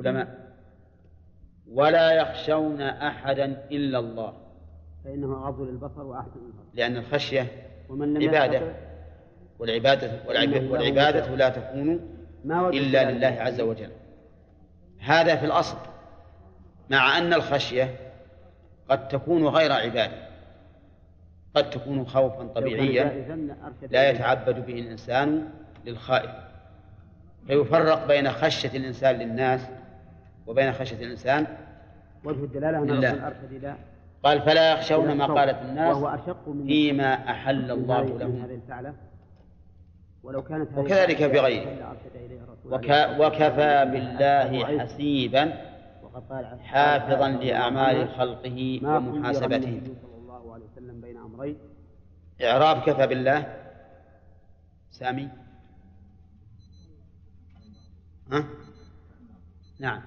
العلماء ولا يخشون أحدا إلا الله. فإنه أغض للبصر وأحسن البصر. لأن الخشية عبادة. والعبادة والعبادة لا تكون إلا لله عز وجل. هذا في الأصل مع أن الخشية قد تكون غير عبادة. قد تكون خوفا طبيعيا لا يتعبد به الإنسان للخائف. فيفرق بين خشية الإنسان للناس وبين خشية الإنسان وجه الدلالة أن أرشد إلى قال فلا يخشون ما قالت الناس وهو أشق من فيما أحل الله لهم. هذه الفعلة. ولو كانت وكذلك بغيره وكفى بالله حسيبا حافظا لأعمال خلقه ومحاسبته. إعراب كفى بالله. سامي؟ ها؟ نعم.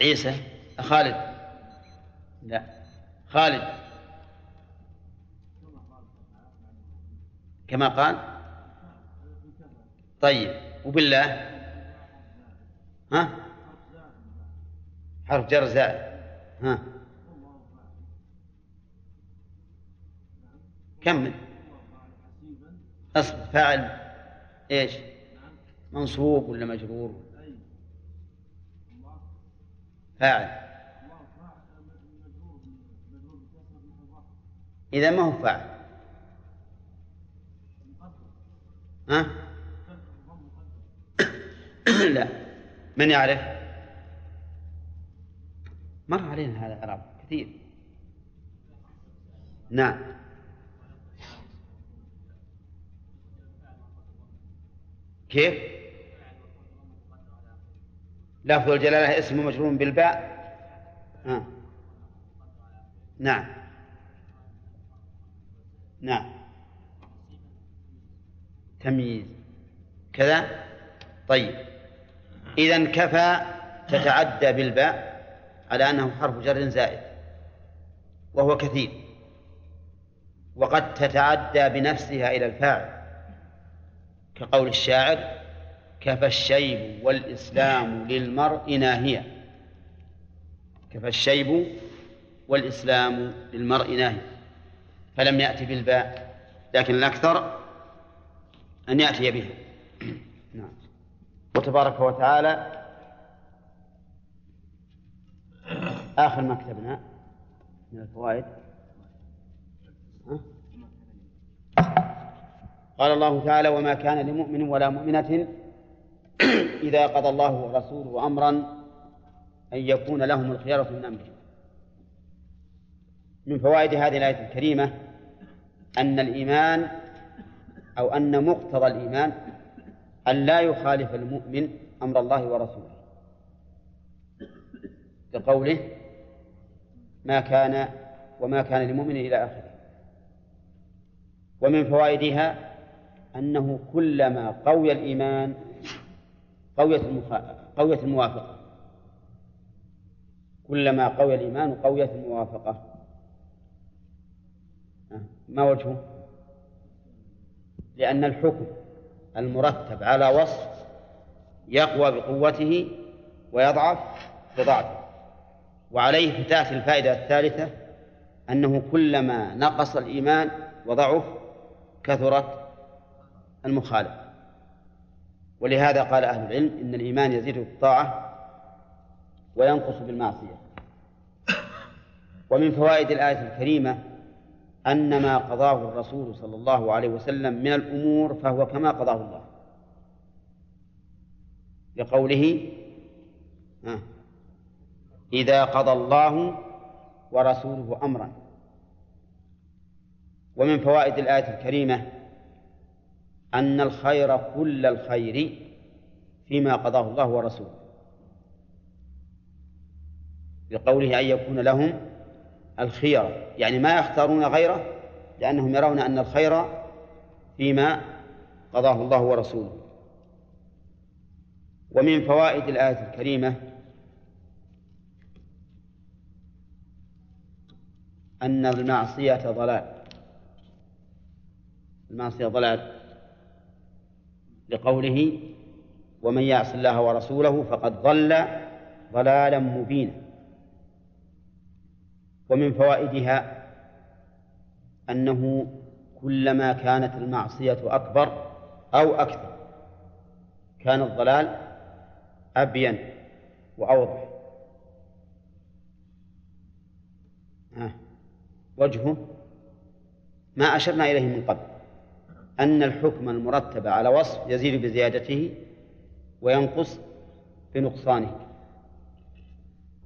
عيسى؟ خالد؟ لا. خالد. كما قال. طيب. وبالله؟ ها؟ حرف جر زائد. ها؟ كمل أصل فاعل إيش؟ منصوب ولا مجرور؟ فاعل إذا ما هو فاعل ها؟ لا من يعرف؟ مر علينا هذا الإعراب كثير نعم كيف؟ لفظ الجلالة اسم مجرور بالباء. آه. نعم. نعم. تمييز. كذا. طيب. إذا كفى تتعدى بالباء على أنه حرف جر زائد. وهو كثير. وقد تتعدى بنفسها إلى الفاعل. كقول الشاعر كفى الشيب والإسلام للمرء ناهية كفى الشيب والإسلام للمرء ناهية فلم يأتي بالباء لكن الأكثر أن يأتي بها نعم. وتبارك وتعالى آخر ما كتبنا من الفوائد. قال الله تعالى وما كان لمؤمن ولا مؤمنة إذا قضى الله ورسوله أمرا أن يكون لهم الخيارة من أمرهم من فوائد هذه الآية الكريمة أن الإيمان أو أن مقتضى الإيمان أن لا يخالف المؤمن أمر الله ورسوله. لقوله ما كان وما كان لمؤمن إلى آخره. ومن فوائدها أنه كلما قوي الإيمان قوية قوية الموافقة. كلما قوي الإيمان قوية الموافقة. ما وجهه؟ لأن الحكم المرتب على وصف يقوى بقوته ويضعف بضعفه. وعليه فتأتي الفائدة الثالثة أنه كلما نقص الإيمان وضعف كثرت المخالفة. ولهذا قال أهل العلم إن الإيمان يزيد بالطاعة وينقص بالمعصية ومن فوائد الآية الكريمة أن ما قضاه الرسول صلى الله عليه وسلم من الأمور فهو كما قضاه الله. لقوله إذا قضى الله ورسوله أمرا. ومن فوائد الآية الكريمة أن الخير كل الخير فيما قضاه الله ورسوله. بقوله أن يكون لهم الخيرة يعني ما يختارون غيره لأنهم يرون أن الخير فيما قضاه الله ورسوله. ومن فوائد الآية الكريمة أن المعصية ضلال. المعصية ضلال. لقوله ومن يعص الله ورسوله فقد ضل ضلالا مبينا. ومن فوائدها أنه كلما كانت المعصية أكبر أو أكثر كان الضلال أبين وأوضح. وجهه ما أشرنا إليه من قبل. أن الحكم المرتب على وصف يزيد بزيادته وينقص بنقصانه.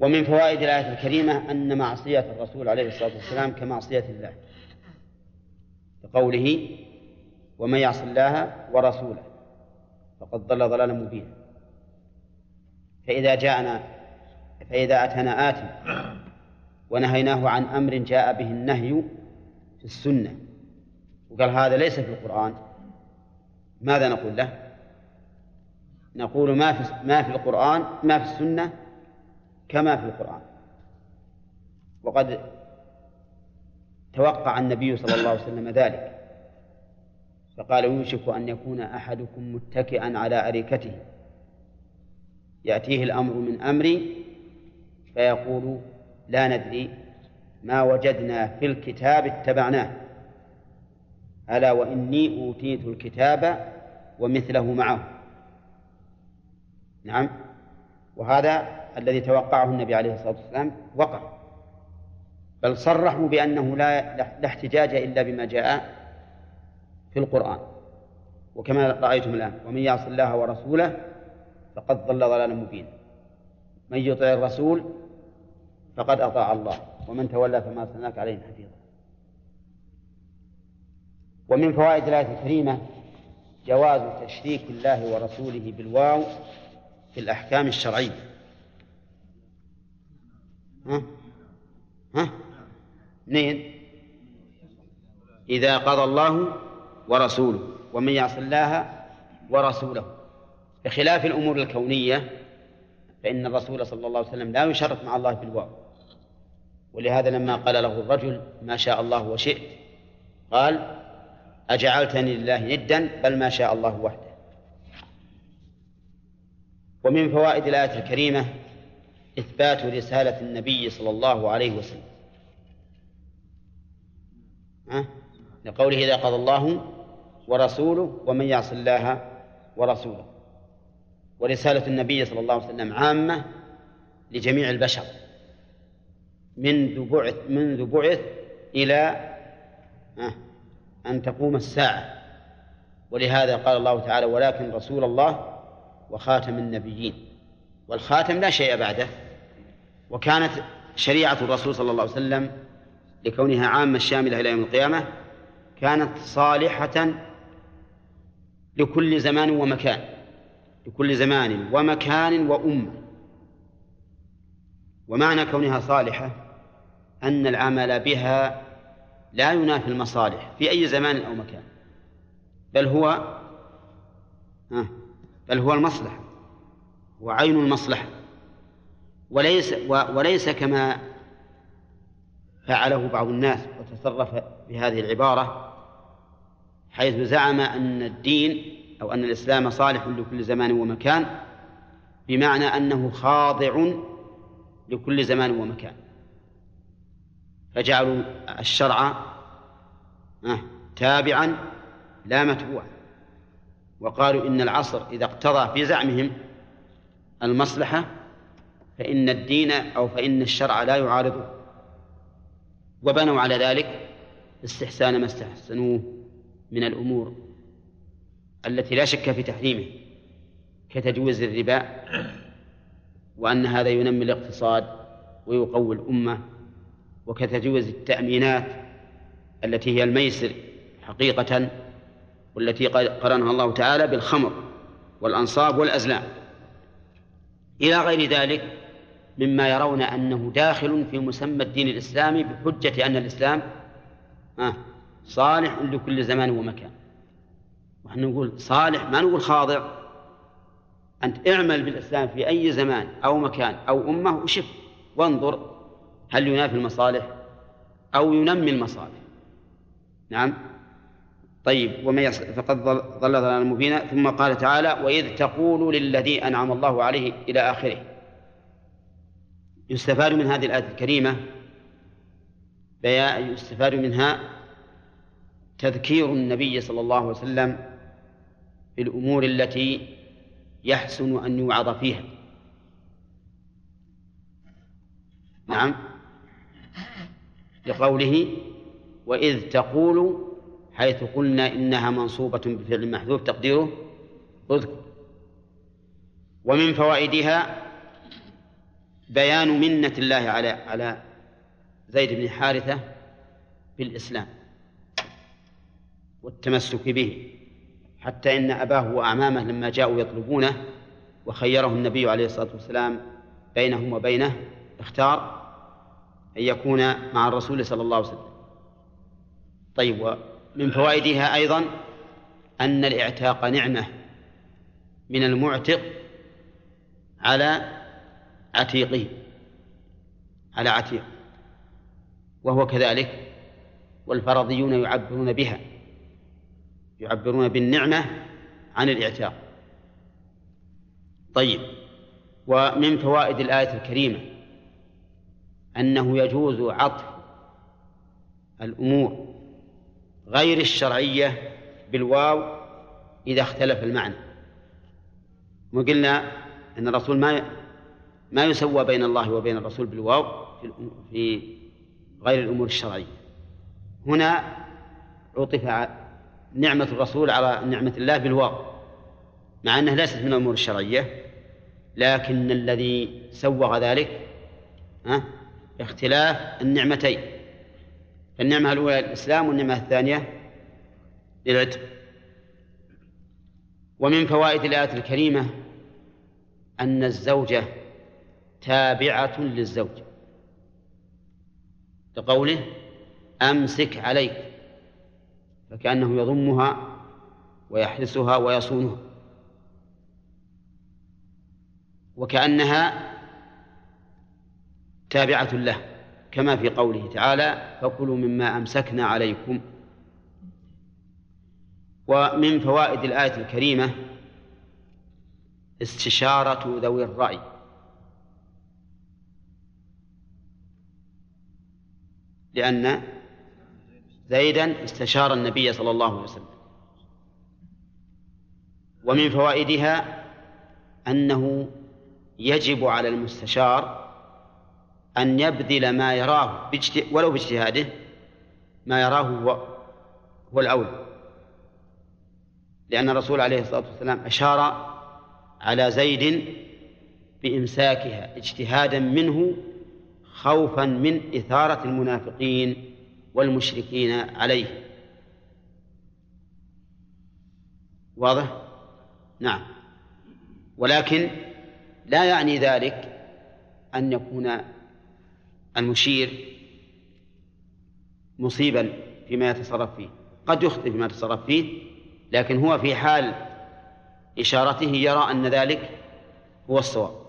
ومن فوائد الآية الكريمة أن معصية الرسول عليه الصلاة والسلام كمعصية الله بقوله ومن يعص الله ورسوله فقد ضل ضلالا مبينا فإذا جاءنا فإذا أتانا آت ونهيناه عن أمر جاء به النهي في السنة وقال هذا ليس في القرآن. ماذا نقول له؟ نقول ما في ما في القرآن ما في السنة كما في القرآن. وقد توقع النبي صلى الله عليه وسلم ذلك. فقال يوشك أن يكون أحدكم متكئا على أريكته. يأتيه الأمر من أمري فيقول لا ندري ما وجدنا في الكتاب اتبعناه. ألا وإني أوتيت الكتاب ومثله معه. نعم. وهذا الذي توقعه النبي عليه الصلاة والسلام وقع. بل صرحوا بأنه لا, لا احتجاج إلا بما جاء في القرآن. وكما رأيتم الآن ومن يعص الله ورسوله فقد ضل ضلالا مبينا. من يطع الرسول فقد أطاع الله ومن تولى فما أرسلناك عليهم حفيظا. ومن فوائد الآية الكريمة جواز تشريك الله ورسوله بالواو في الأحكام الشرعية ها؟ ها؟ منين؟ إذا قضى الله ورسوله ومن يعص الله ورسوله بخلاف الأمور الكونية فإن الرسول صلى الله عليه وسلم لا يشرك مع الله بالواو ولهذا لما قال له الرجل ما شاء الله وشئت قال أجعلتني لله ندا؟ بل ما شاء الله وحده. ومن فوائد الآية الكريمة إثبات رسالة النبي صلى الله عليه وسلم. أه؟ لقوله إذا قضى الله ورسوله ومن يعص الله ورسوله. ورسالة النبي صلى الله عليه وسلم عامة لجميع البشر. منذ بعث منذ بعث إلى أن تقوم الساعة. ولهذا قال الله تعالى ولكن رسول الله وخاتم النبيين والخاتم لا شيء بعده. وكانت شريعة الرسول صلى الله عليه وسلم لكونها عامة شاملة إلى يوم القيامة كانت صالحة لكل زمان ومكان. لكل زمان ومكان وأمة. ومعنى كونها صالحة أن العمل بها لا ينافي المصالح في أي زمان أو مكان. بل هو بل هو المصلحة هو عين المصلحة. وليس وليس كما فعله بعض الناس وتصرف بهذه العبارة حيث زعم أن الدين أو أن الإسلام صالح لكل زمان ومكان بمعنى أنه خاضع لكل زمان ومكان. فجعلوا الشرع تابعا لا متبوعا. وقالوا إن العصر إذا اقتضى في زعمهم المصلحة فإن الدين أو فإن الشرع لا يعارضه. وبنوا على ذلك استحسان ما استحسنوه من الأمور التي لا شك في تحريمه كتجويز الربا وأن هذا ينمي الاقتصاد ويقوي الأمة وكتجويز التأمينات التي هي الميسر حقيقة والتي قرنها الله تعالى بالخمر والأنصاب والأزلام. إلى غير ذلك مما يرون أنه داخل في مسمى الدين الإسلامي بحجة أن الإسلام صالح لكل زمان ومكان. ونحن نقول صالح ما نقول خاضع. أنت اعمل بالإسلام في أي زمان أو مكان أو أمة وشف وانظر هل ينافي المصالح أو ينمي المصالح؟ نعم. طيب ومن فقد ضل ضلالا مبينا. ثم قال تعالى وإذ تقول للذي أنعم الله عليه إلى آخره. يستفاد من هذه الآية الكريمة يستفاد منها تذكير النبي صلى الله عليه وسلم بالأمور التي يحسن أن يوعظ فيها. نعم. لقوله وإذ تقول حيث قلنا إنها منصوبة بفعل محذوف تقديره اذكر. ومن فوائدها بيان منة الله على على زيد بن حارثة بالإسلام والتمسك به حتى إن أباه وأعمامه لما جاءوا يطلبونه وخيره النبي عليه الصلاة والسلام بينهم وبينه اختار أن يكون مع الرسول صلى الله عليه وسلم. طيب ومن فوائدها أيضا أن الاعتاق نعمة من المعتق على عتيقه على عتيق وهو كذلك والفرضيون يعبرون بها يعبرون بالنعمة عن الاعتاق. طيب ومن فوائد الآية الكريمة أنه يجوز عطف الأمور غير الشرعية بالواو إذا اختلف المعنى. وقلنا أن الرسول ما ما يسوى بين الله وبين الرسول بالواو في غير الأمور الشرعية. هنا عطف نعمة الرسول على نعمة الله بالواو مع أنها ليست من الأمور الشرعية لكن الذي سوغ ذلك اختلاف النعمتين. النعمة الأولى الإسلام والنعمة الثانية للعتق. ومن فوائد الآية الكريمة أن الزوجة تابعة للزوج. لقوله أمسك عليك فكأنه يضمها ويحرسها ويصونها. وكأنها تابعة له. كما في قوله تعالى فكلوا مما أمسكنا عليكم. ومن فوائد الآية الكريمة استشارة ذوي الرأي. لأن زيدا استشار النبي صلى الله عليه وسلم. ومن فوائدها أنه يجب على المستشار أن يبذل ما يراه ولو باجتهاده ما يراه هو هو الأولى لأن الرسول عليه الصلاة والسلام أشار على زيد بإمساكها اجتهادا منه خوفا من إثارة المنافقين والمشركين عليه. واضح؟ نعم. ولكن لا يعني ذلك أن يكون المشير مصيبا فيما يتصرف فيه. قد يخطئ فيما يتصرف فيه لكن هو في حال إشارته يرى أن ذلك هو الصواب.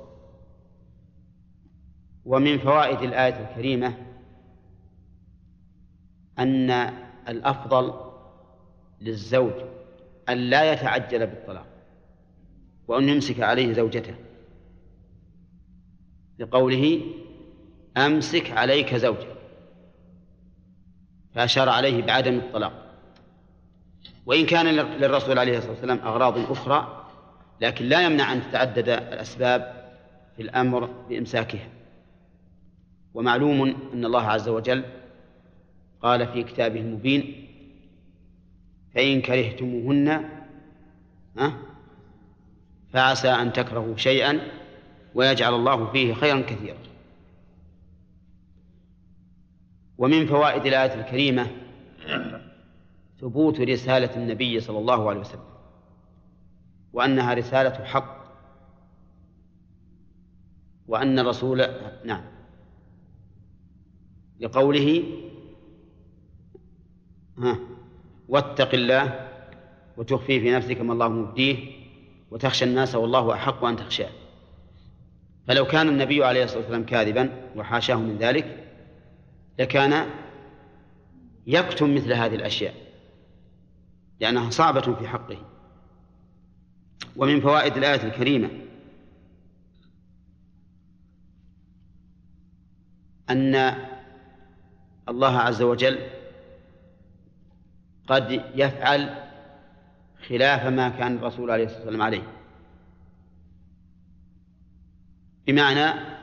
ومن فوائد الآية الكريمة أن الأفضل للزوج أن لا يتعجل بالطلاق وأن يمسك عليه زوجته لقوله أمسك عليك زوجك فأشار عليه بعدم الطلاق. وإن كان للرسول عليه الصلاة والسلام أغراض أخرى لكن لا يمنع أن تتعدد الأسباب في الأمر بإمساكها. ومعلوم أن الله عز وجل قال في كتابه المبين فإن كرهتموهن فعسى أن تكرهوا شيئا ويجعل الله فيه خيرا كثيرا. ومن فوائد الآية الكريمة ثبوت رسالة النبي صلى الله عليه وسلم وأنها رسالة حق وأن الرسول نعم لقوله ها واتق الله وتخفي في نفسك ما الله مبديه وتخشى الناس والله أحق أن تخشاه. فلو كان النبي عليه الصلاة والسلام كاذبا وحاشاه من ذلك لكان يكتم مثل هذه الأشياء لأنها صعبة في حقه. ومن فوائد الآية الكريمة أن الله عز وجل قد يفعل خلاف ما كان الرسول عليه الصلاة والسلام عليه. بمعنى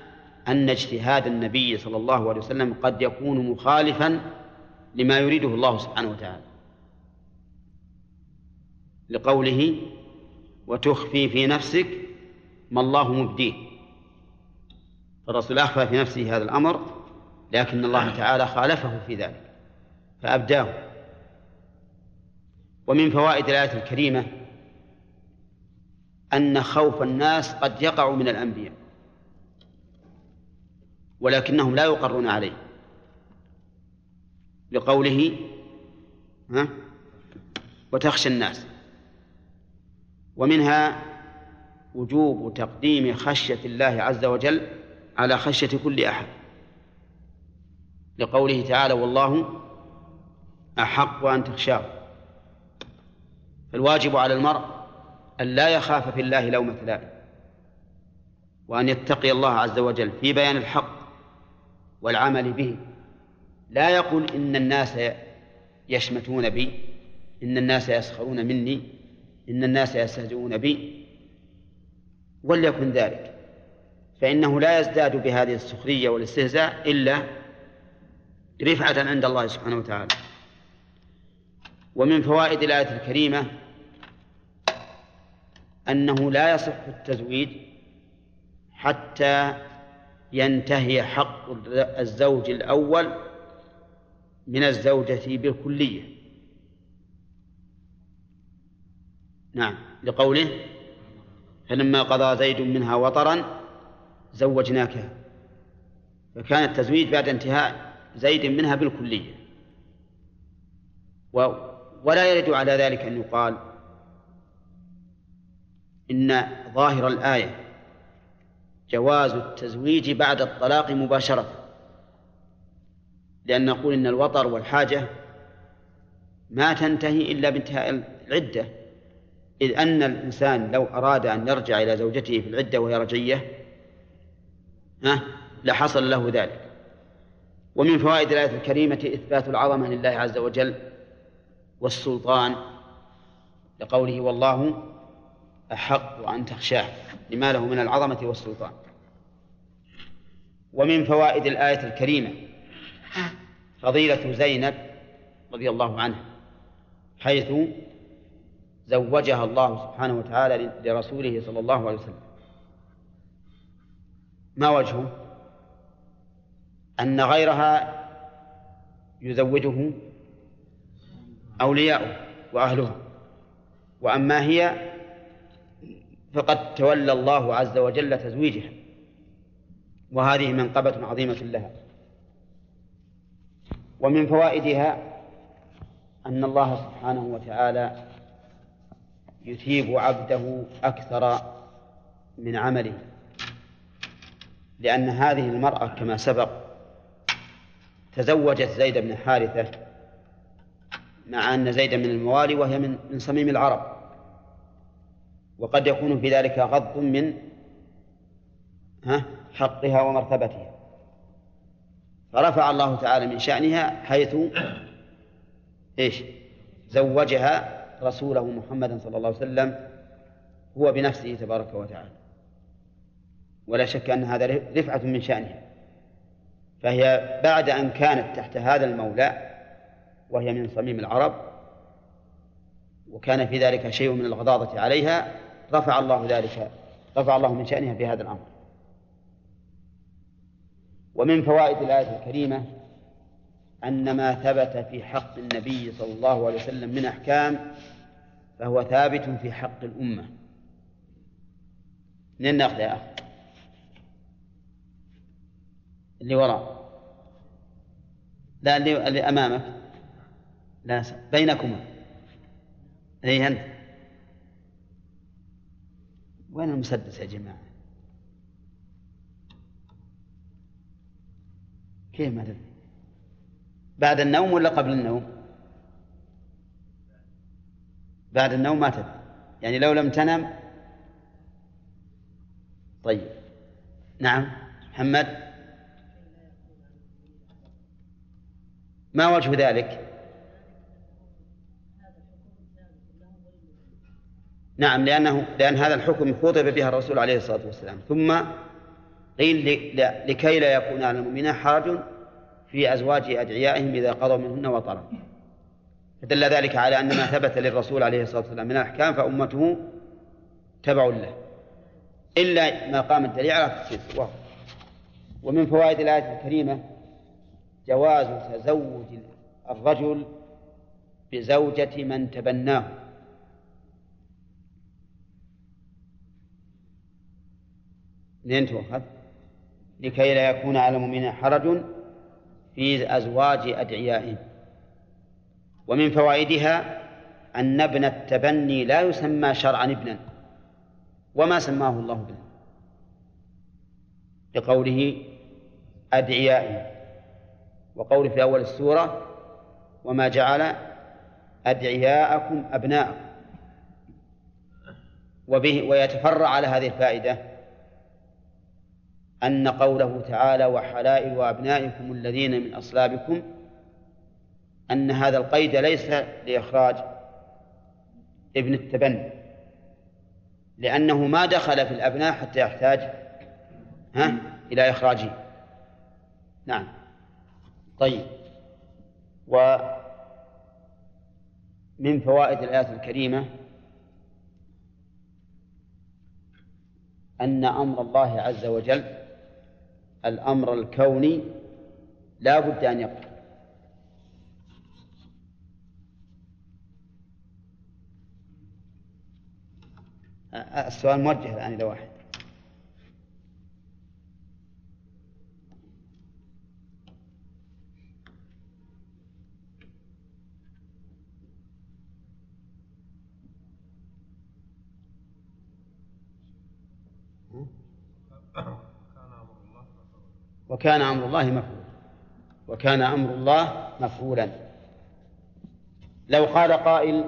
أن اجتهاد النبي صلى الله عليه وسلم قد يكون مخالفا لما يريده الله سبحانه وتعالى. لقوله وتخفي في نفسك ما الله مبديه. الرسول أخفى في نفسه هذا الأمر لكن الله تعالى خالفه في ذلك فأبداه. ومن فوائد الآية الكريمة أن خوف الناس قد يقع من الأنبياء. ولكنهم لا يقرون عليه. لقوله ها وتخشى الناس. ومنها وجوب تقديم خشية الله عز وجل على خشية كل أحد. لقوله تعالى والله أحق أن تخشاه فالواجب على المرء أن لا يخاف في الله لومة لائم وأن يتقي الله عز وجل في بيان الحق والعمل به. لا يقول إن الناس يشمتون بي إن الناس يسخرون مني إن الناس يستهزئون بي. وليكن ذلك. فإنه لا يزداد بهذه السخرية والاستهزاء إلا رفعة عند الله سبحانه وتعالى. ومن فوائد الآية الكريمة أنه لا يصح التزويج حتى ينتهي حق الزوج الأول من الزوجة بالكلية. نعم لقوله فلما قضى زيد منها وطرا زوجناكها فكان التزويج بعد انتهاء زيد منها بالكلية. و ولا يرد على ذلك أن يقال إن ظاهر الآية جواز التزويج بعد الطلاق مباشرة. لأن نقول إن الوطر والحاجة ما تنتهي إلا بانتهاء العدة. إذ أن الإنسان لو أراد أن يرجع إلى زوجته في العدة وهي رجية لحصل له ذلك. ومن فوائد الآية الكريمة إثبات العظمة لله عز وجل والسلطان لقوله والله أحق أن تخشاه. لما له من العظمة والسلطان. ومن فوائد الآية الكريمة فضيلة زينب رضي الله عنها حيث زوجها الله سبحانه وتعالى لرسوله صلى الله عليه وسلم. ما وجهه؟ أن غيرها يزوجه أولياؤه وأهله وأما هي فقد تولى الله عز وجل تزويجها. وهذه منقبة عظيمة لها. ومن فوائدها أن الله سبحانه وتعالى يثيب عبده أكثر من عمله. لأن هذه المرأة كما سبق تزوجت زيد بن حارثة مع أن زيد من الموالي وهي من من صميم العرب. وقد يكون في ذلك غض من ها؟ حقها ومرتبتها. فرفع الله تعالى من شأنها حيث إيش؟ زوجها رسوله محمدا صلى الله عليه وسلم هو بنفسه تبارك وتعالى. ولا شك أن هذا رفعة من شأنها. فهي بعد أن كانت تحت هذا المولى وهي من صميم العرب وكان في ذلك شيء من الغضاضة عليها رفع الله ذلك رفع الله من شأنها في هذا الأمر. ومن فوائد الآية الكريمة أن ما ثبت في حق النبي صلى الله عليه وسلم من أحكام فهو ثابت في حق الأمة. من ناخذ يا أخي؟ اللي وراء. لا اللي, اللي أمامك. لا بينكما. أي أنت. وين المسدس يا جماعة؟ كيف ما تدري؟ بعد النوم ولا قبل النوم؟ بعد النوم ما تدري. يعني لو لم تنم؟ طيب. نعم. محمد؟ ما وجه ذلك؟ نعم لأنه لأن هذا الحكم خطب بها الرسول عليه الصلاة والسلام. ثم قيل لكي لا يكون على المؤمنين حرج في أزواج أدعيائهم إذا قضوا منهن وطرا. فدل ذلك على أن ما ثبت للرسول عليه الصلاة والسلام من الأحكام فأمته تبع له. إلا ما قام الدليل على تخصيصه ومن فوائد الآية الكريمة جواز تزوج الرجل بزوجة من تبناه. منين تؤخذ؟ لكي لا يكون على المؤمنين حرج في أزواج أدعيائهم. ومن فوائدها أن ابن التبني لا يسمى شرعا ابنا وما سماه الله ابنا. لقوله أدعيائهم وقوله في أول السورة وما جعل أدعياءكم أبناءكم. وبه ويتفرع على هذه الفائدة أن قوله تعالى وحلائل أبنائكم الذين من أصلابكم أن هذا القيد ليس لإخراج ابن التبني لأنه ما دخل في الأبناء حتى يحتاج ها إلى إخراجه. نعم. طيب. ومن فوائد الآية الكريمة أن أمر الله عز وجل الأمر الكوني لا بد أن يقع. السؤال موجه الآن إلى واحد. وكان أمر الله مفعولا. وكان أمر الله مفعولا. لو قال قائل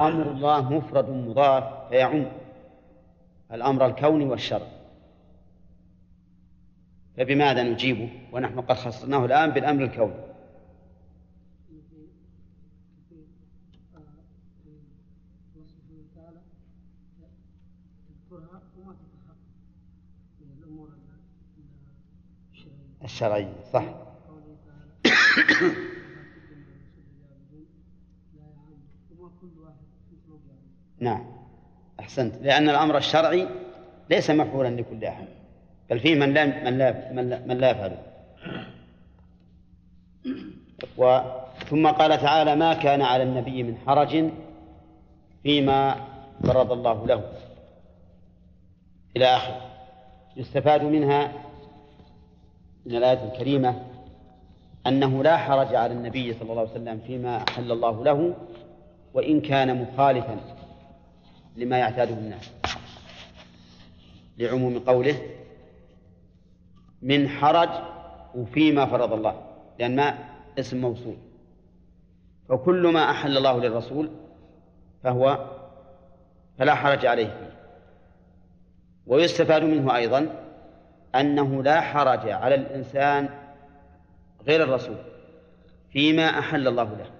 أمر الله مفرد مضاف فيعم الأمر الكوني والشرع. فبماذا نجيبه؟ ونحن قد خصصناه الآن بالأمر الكوني. الشرعية صح؟ نعم أحسنت. لأن الأمر الشرعي ليس مفعولا لكل أحد بل فيه من لا من لا من لا, يفعله. ثم قال تعالى ما كان على النبي من حرج فيما فرض الله له. إلى آخره. يستفاد منها من الآية الكريمة أنه لا حرج على النبي صلى الله عليه وسلم فيما أحل الله له وإن كان مخالفا لما يعتاده الناس. لعموم قوله من حرج وفيما فرض الله لأن ما اسم موصول. فكل ما أحل الله للرسول فهو فلا حرج عليه فيه. ويستفاد منه أيضا أنه لا حرج على الإنسان غير الرسول فيما أحل الله له.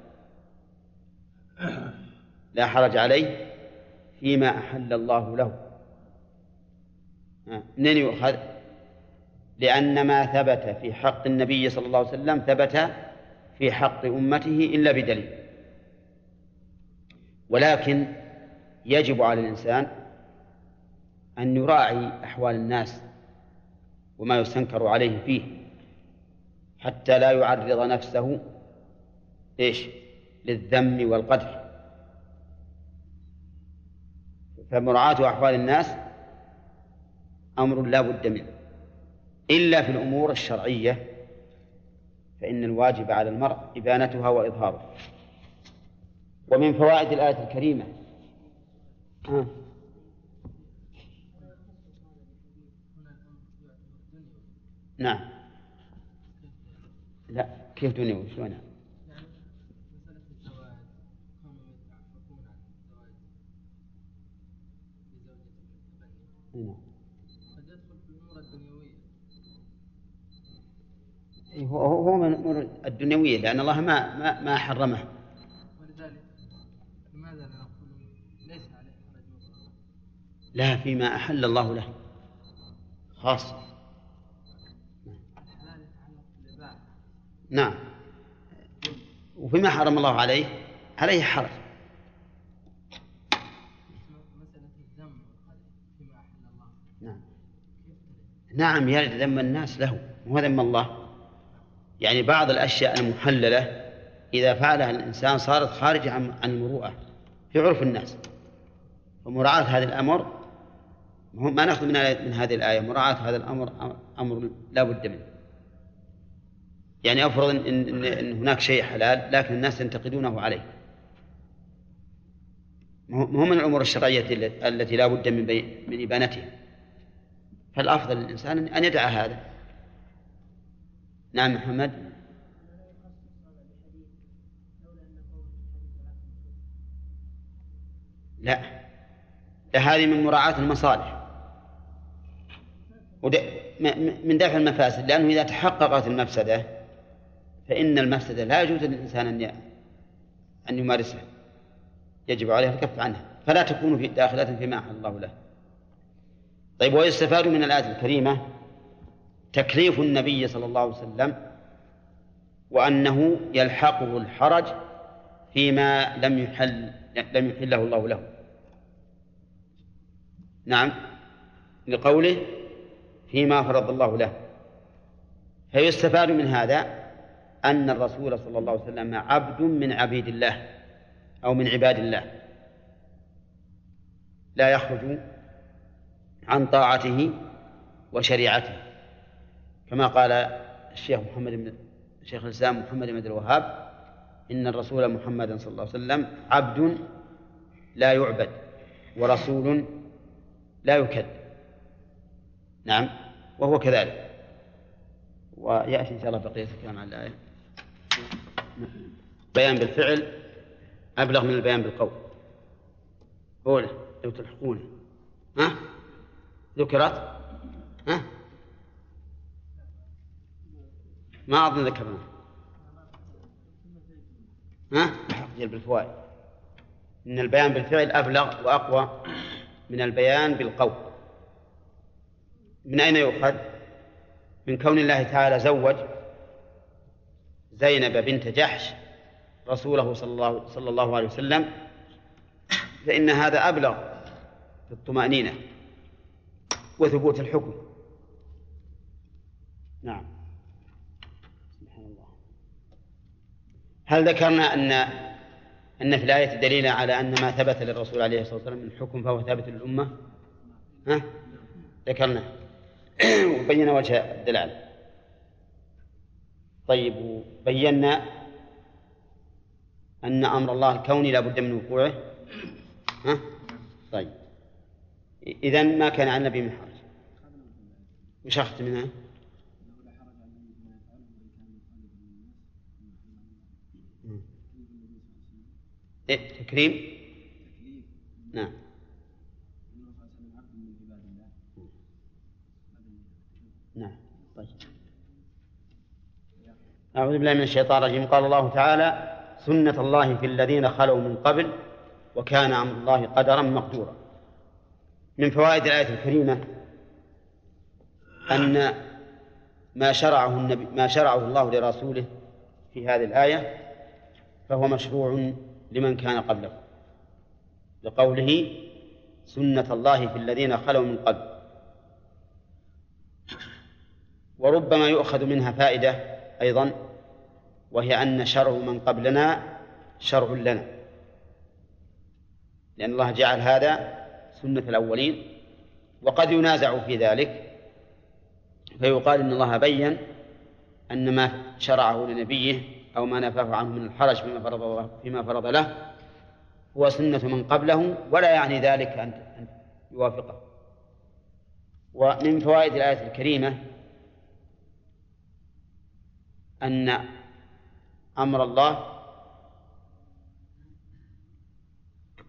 لا حرج عليه فيما أحل الله له. منين يؤخذ؟ لأن ما ثبت في حق النبي صلى الله عليه وسلم ثبت في حق أمته إلا بدليل. ولكن يجب على الإنسان أن يراعي أحوال الناس وما يستنكر عليه فيه حتى لا يعرض نفسه إيش؟ للذم والقدح. فمراعاة أحوال الناس أمر لا بد منه. إلا في الأمور الشرعية فإن الواجب على المرء إبانتها وإظهارها. ومن فوائد الآية الكريمة نعم. لا كيف دوني؟ شلون نعم. إيه، هو هو من الأمور الدنيوية لأن الله ما ما, ما حرمه. ولذلك لماذا لا نقول ليس عليه حرج لا فيما أحل الله له. خاصه. نعم. وفيما حرم الله عليه عليه حرج. نعم. نعم يرد ذم الناس له. وهو ذم الله. يعني بعض الأشياء المحللة إذا فعلها الإنسان صارت خارجة عن المروءة في عرف الناس. ومراعاة هذا الأمر ما نأخذ من هذه الآية. مراعاة هذا الأمر أمر لا بد منه. يعني أفرض إن, إن, هناك شيء حلال لكن الناس ينتقدونه عليه. هو من الأمور الشرعية التي لا بد من, من إبانتها. فالأفضل للإنسان أن يدع هذا. نعم محمد. لا. هذه من مراعاة المصالح. من دفع المفاسد لأنه إذا تحققت المفسدة فإن المفسدة لا يجوز للإنسان أن أن يمارسها يجب عليه الكف عنها فلا تكون في داخلة فيما أحل الله له. طيب ويستفاد من الآية الكريمة تكليف النبي صلى الله عليه وسلم وأنه يلحقه الحرج فيما لم يحل لم يحله الله له. نعم. لقوله فيما فرض الله له. فيستفاد من هذا أن الرسول صلى الله عليه وسلم عبد من عبيد الله أو من عباد الله. لا يخرج عن طاعته وشريعته. كما قال الشيخ محمد بن شيخ الإسلام محمد بن الوهاب إن الرسول محمدا صلى الله عليه وسلم عبد لا يعبد ورسول لا يكذب. نعم وهو كذلك. ويأتي إن شاء الله بقية الكلام عن الآية. بيان بالفعل أبلغ من البيان بالقول. أولى لو تلحقونه ها؟ ذكرت؟ ها؟ ما أظن ذكرنا. ها؟ جلب الفوائد إن البيان بالفعل أبلغ وأقوى من البيان بالقول. من أين يؤخذ؟ من كون الله تعالى زوج زينب بنت جحش رسوله صلى الله, صلى الله عليه وسلم فإن هذا أبلغ في الطمأنينة وثبوت الحكم. نعم. سبحان الله. هل ذكرنا أن أن في الآية دليلا على أن ما ثبت للرسول عليه الصلاة والسلام من حكم فهو ثابت للأمة؟ ها؟ ذكرنا. وبينا وجه الدلالة. طيب وبينا أن أمر الله الكوني لا بد من وقوعه. ها؟ طيب. إذا ما كان عن النبي من حرج. وش أخذت منها؟ إيه تكريم؟ نعم طيب أعوذ بالله من الشيطان الرجيم. قال الله تعالى سنة الله في الذين خلوا من قبل وكان أمر الله قدرا مقدورا. من فوائد الآية الكريمة أن ما شرعه النبي ما شرعه الله لرسوله في هذه الآية فهو مشروع لمن كان قبله. لقوله سنة الله في الذين خلوا من قبل. وربما يؤخذ منها فائدة أيضا وهي أن شرع من قبلنا شرع لنا. لأن الله جعل هذا سنة الأولين وقد ينازع في ذلك. فيقال إن الله بين أن ما شرعه لنبيه أو ما نفاه عنه من الحرج فيما فرض الله فيما فرض له هو سنة من قبله ولا يعني ذلك أن يوافقه. ومن فوائد الآية الكريمة أن أمر الله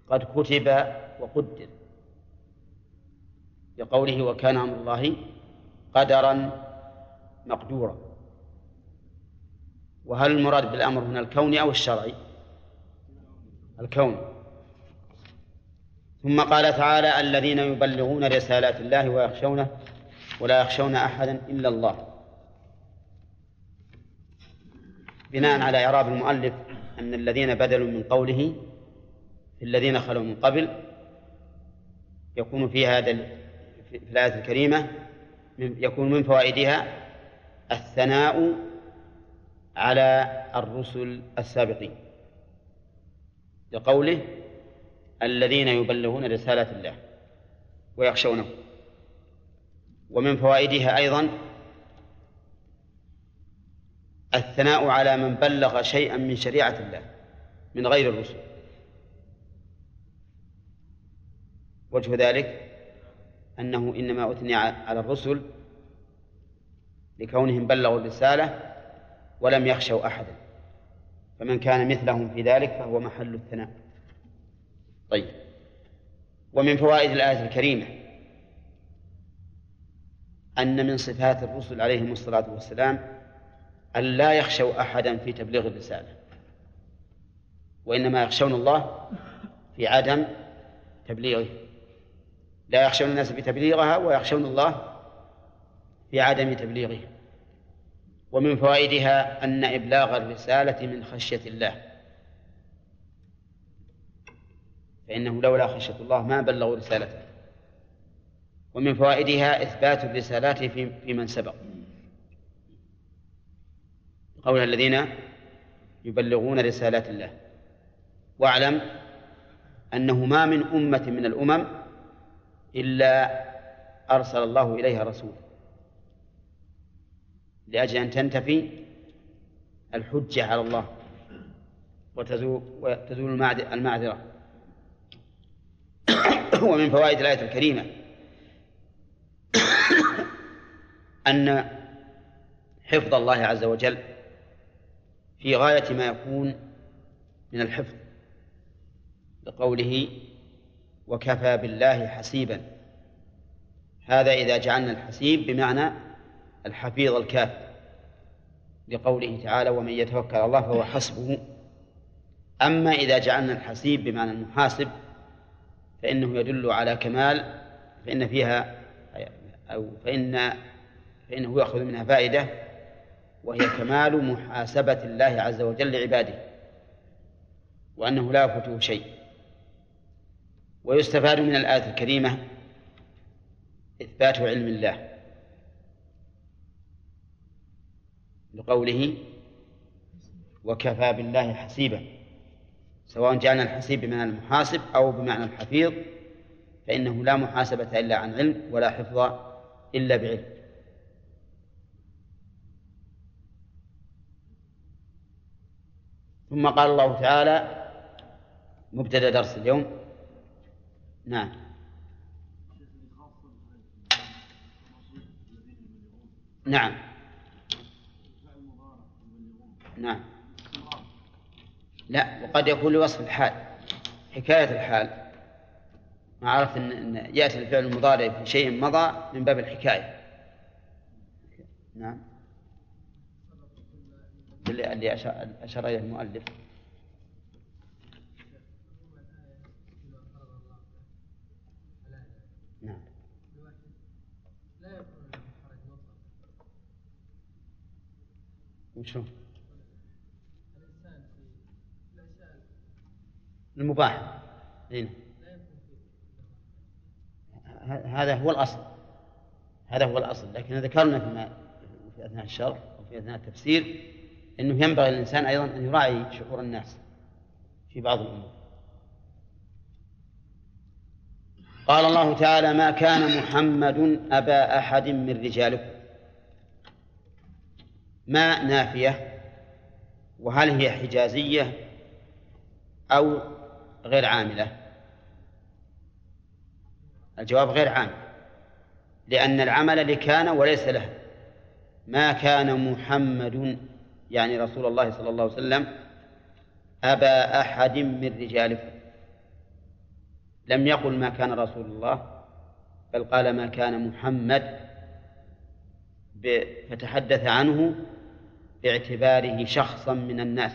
قد كتب وقدر بقوله وكان أمر الله قدرا مقدورا. وهل المراد بالأمر هنا الكوني أو الشرعي؟ الكون. ثم قال تعالى الذين يبلغون رسالات الله ويخشونه ولا يخشون أحدا إلا الله. بناء على إعراب المؤلف أن الذين بدلوا من قوله الذين خلوا من قبل يكون في هذا في الآية الكريمة يكون من فوائدها الثناء على الرسل السابقين لقوله الذين يبلغون رسالات الله ويخشونه. ومن فوائدها أيضا الثناء على من بلغ شيئا من شريعة الله من غير الرسل. وجه ذلك أنه إنما أثني على الرسل لكونهم بلغوا الرسالة ولم يخشوا أحدا. فمن كان مثلهم في ذلك فهو محل الثناء. طيب. ومن فوائد الآية الكريمة أن من صفات الرسل عليهم الصلاة والسلام أن لا يخشوا أحدا في تبليغ الرسالة وإنما يخشون الله في عدم تبليغه. لا يخشون الناس بتبليغها ويخشون الله في عدم تبليغه. ومن فوائدها أن إبلاغ الرسالة من خشية الله. فإنه لولا خشية الله ما بلغوا رسالته. ومن فوائدها إثبات الرسالات في من سبق. قول الذين يبلغون رسالات الله. واعلم أنه ما من أمة من الأمم إلا أرسل الله إليها رسول لأجل أن تنتفي الحجة على الله وتزول المعذرة. ومن فوائد الآية الكريمة أن حفظ الله عز وجل في غاية ما يكون من الحفظ لقوله وكفى بالله حسيبا. هذا إذا جعلنا الحسيب بمعنى الحفيظ الكافي لقوله تعالى ومن يتوكل على الله فهو حسبه. أما إذا جعلنا الحسيب بمعنى المحاسب فإنه يدل على كمال فإن فيها أو فإن فإنه يأخذ منها فائدة وهي كمال محاسبة الله عز وجل لعباده وأنه لا يفوته شيء. ويستفاد من الآية الكريمة إثبات علم الله. لقوله وكفى بالله حسيبا. سواء جعلنا الحسيب بمعنى المحاسب أو بمعنى الحفيظ فإنه لا محاسبة إلا عن علم ولا حفظ إلا بعلم. ثم قال الله تعالى مبتدا درس اليوم. نعم. نعم. نعم. لا وقد يكون لوصف الحال حكاية الحال. ما عرفت أن, يأتي الفعل المضارع في شيء مضى من باب الحكاية. نعم. اللي أشار إليه المؤلف. نعم. وشو؟ المباح. إيه؟ هذا هو الأصل. هذا هو الأصل. لكن ذكرنا فيما في أثناء الشرح أو في أثناء التفسير أنه ينبغي للإنسان أيضا أن يراعي شعور الناس في بعض الأمور. قال الله تعالى ما كان محمد أبا أحد من رجالكم. ما نافية؟ وهل هي حجازية أو غير عاملة؟ الجواب غير عام لأن العمل لكان وليس له. ما كان محمد يعني رسول الله صلى الله عليه وسلم أبا أحد من رجالكم. لم يقل ما كان رسول الله بل قال ما كان محمد. فتحدث عنه باعتباره شخصا من الناس.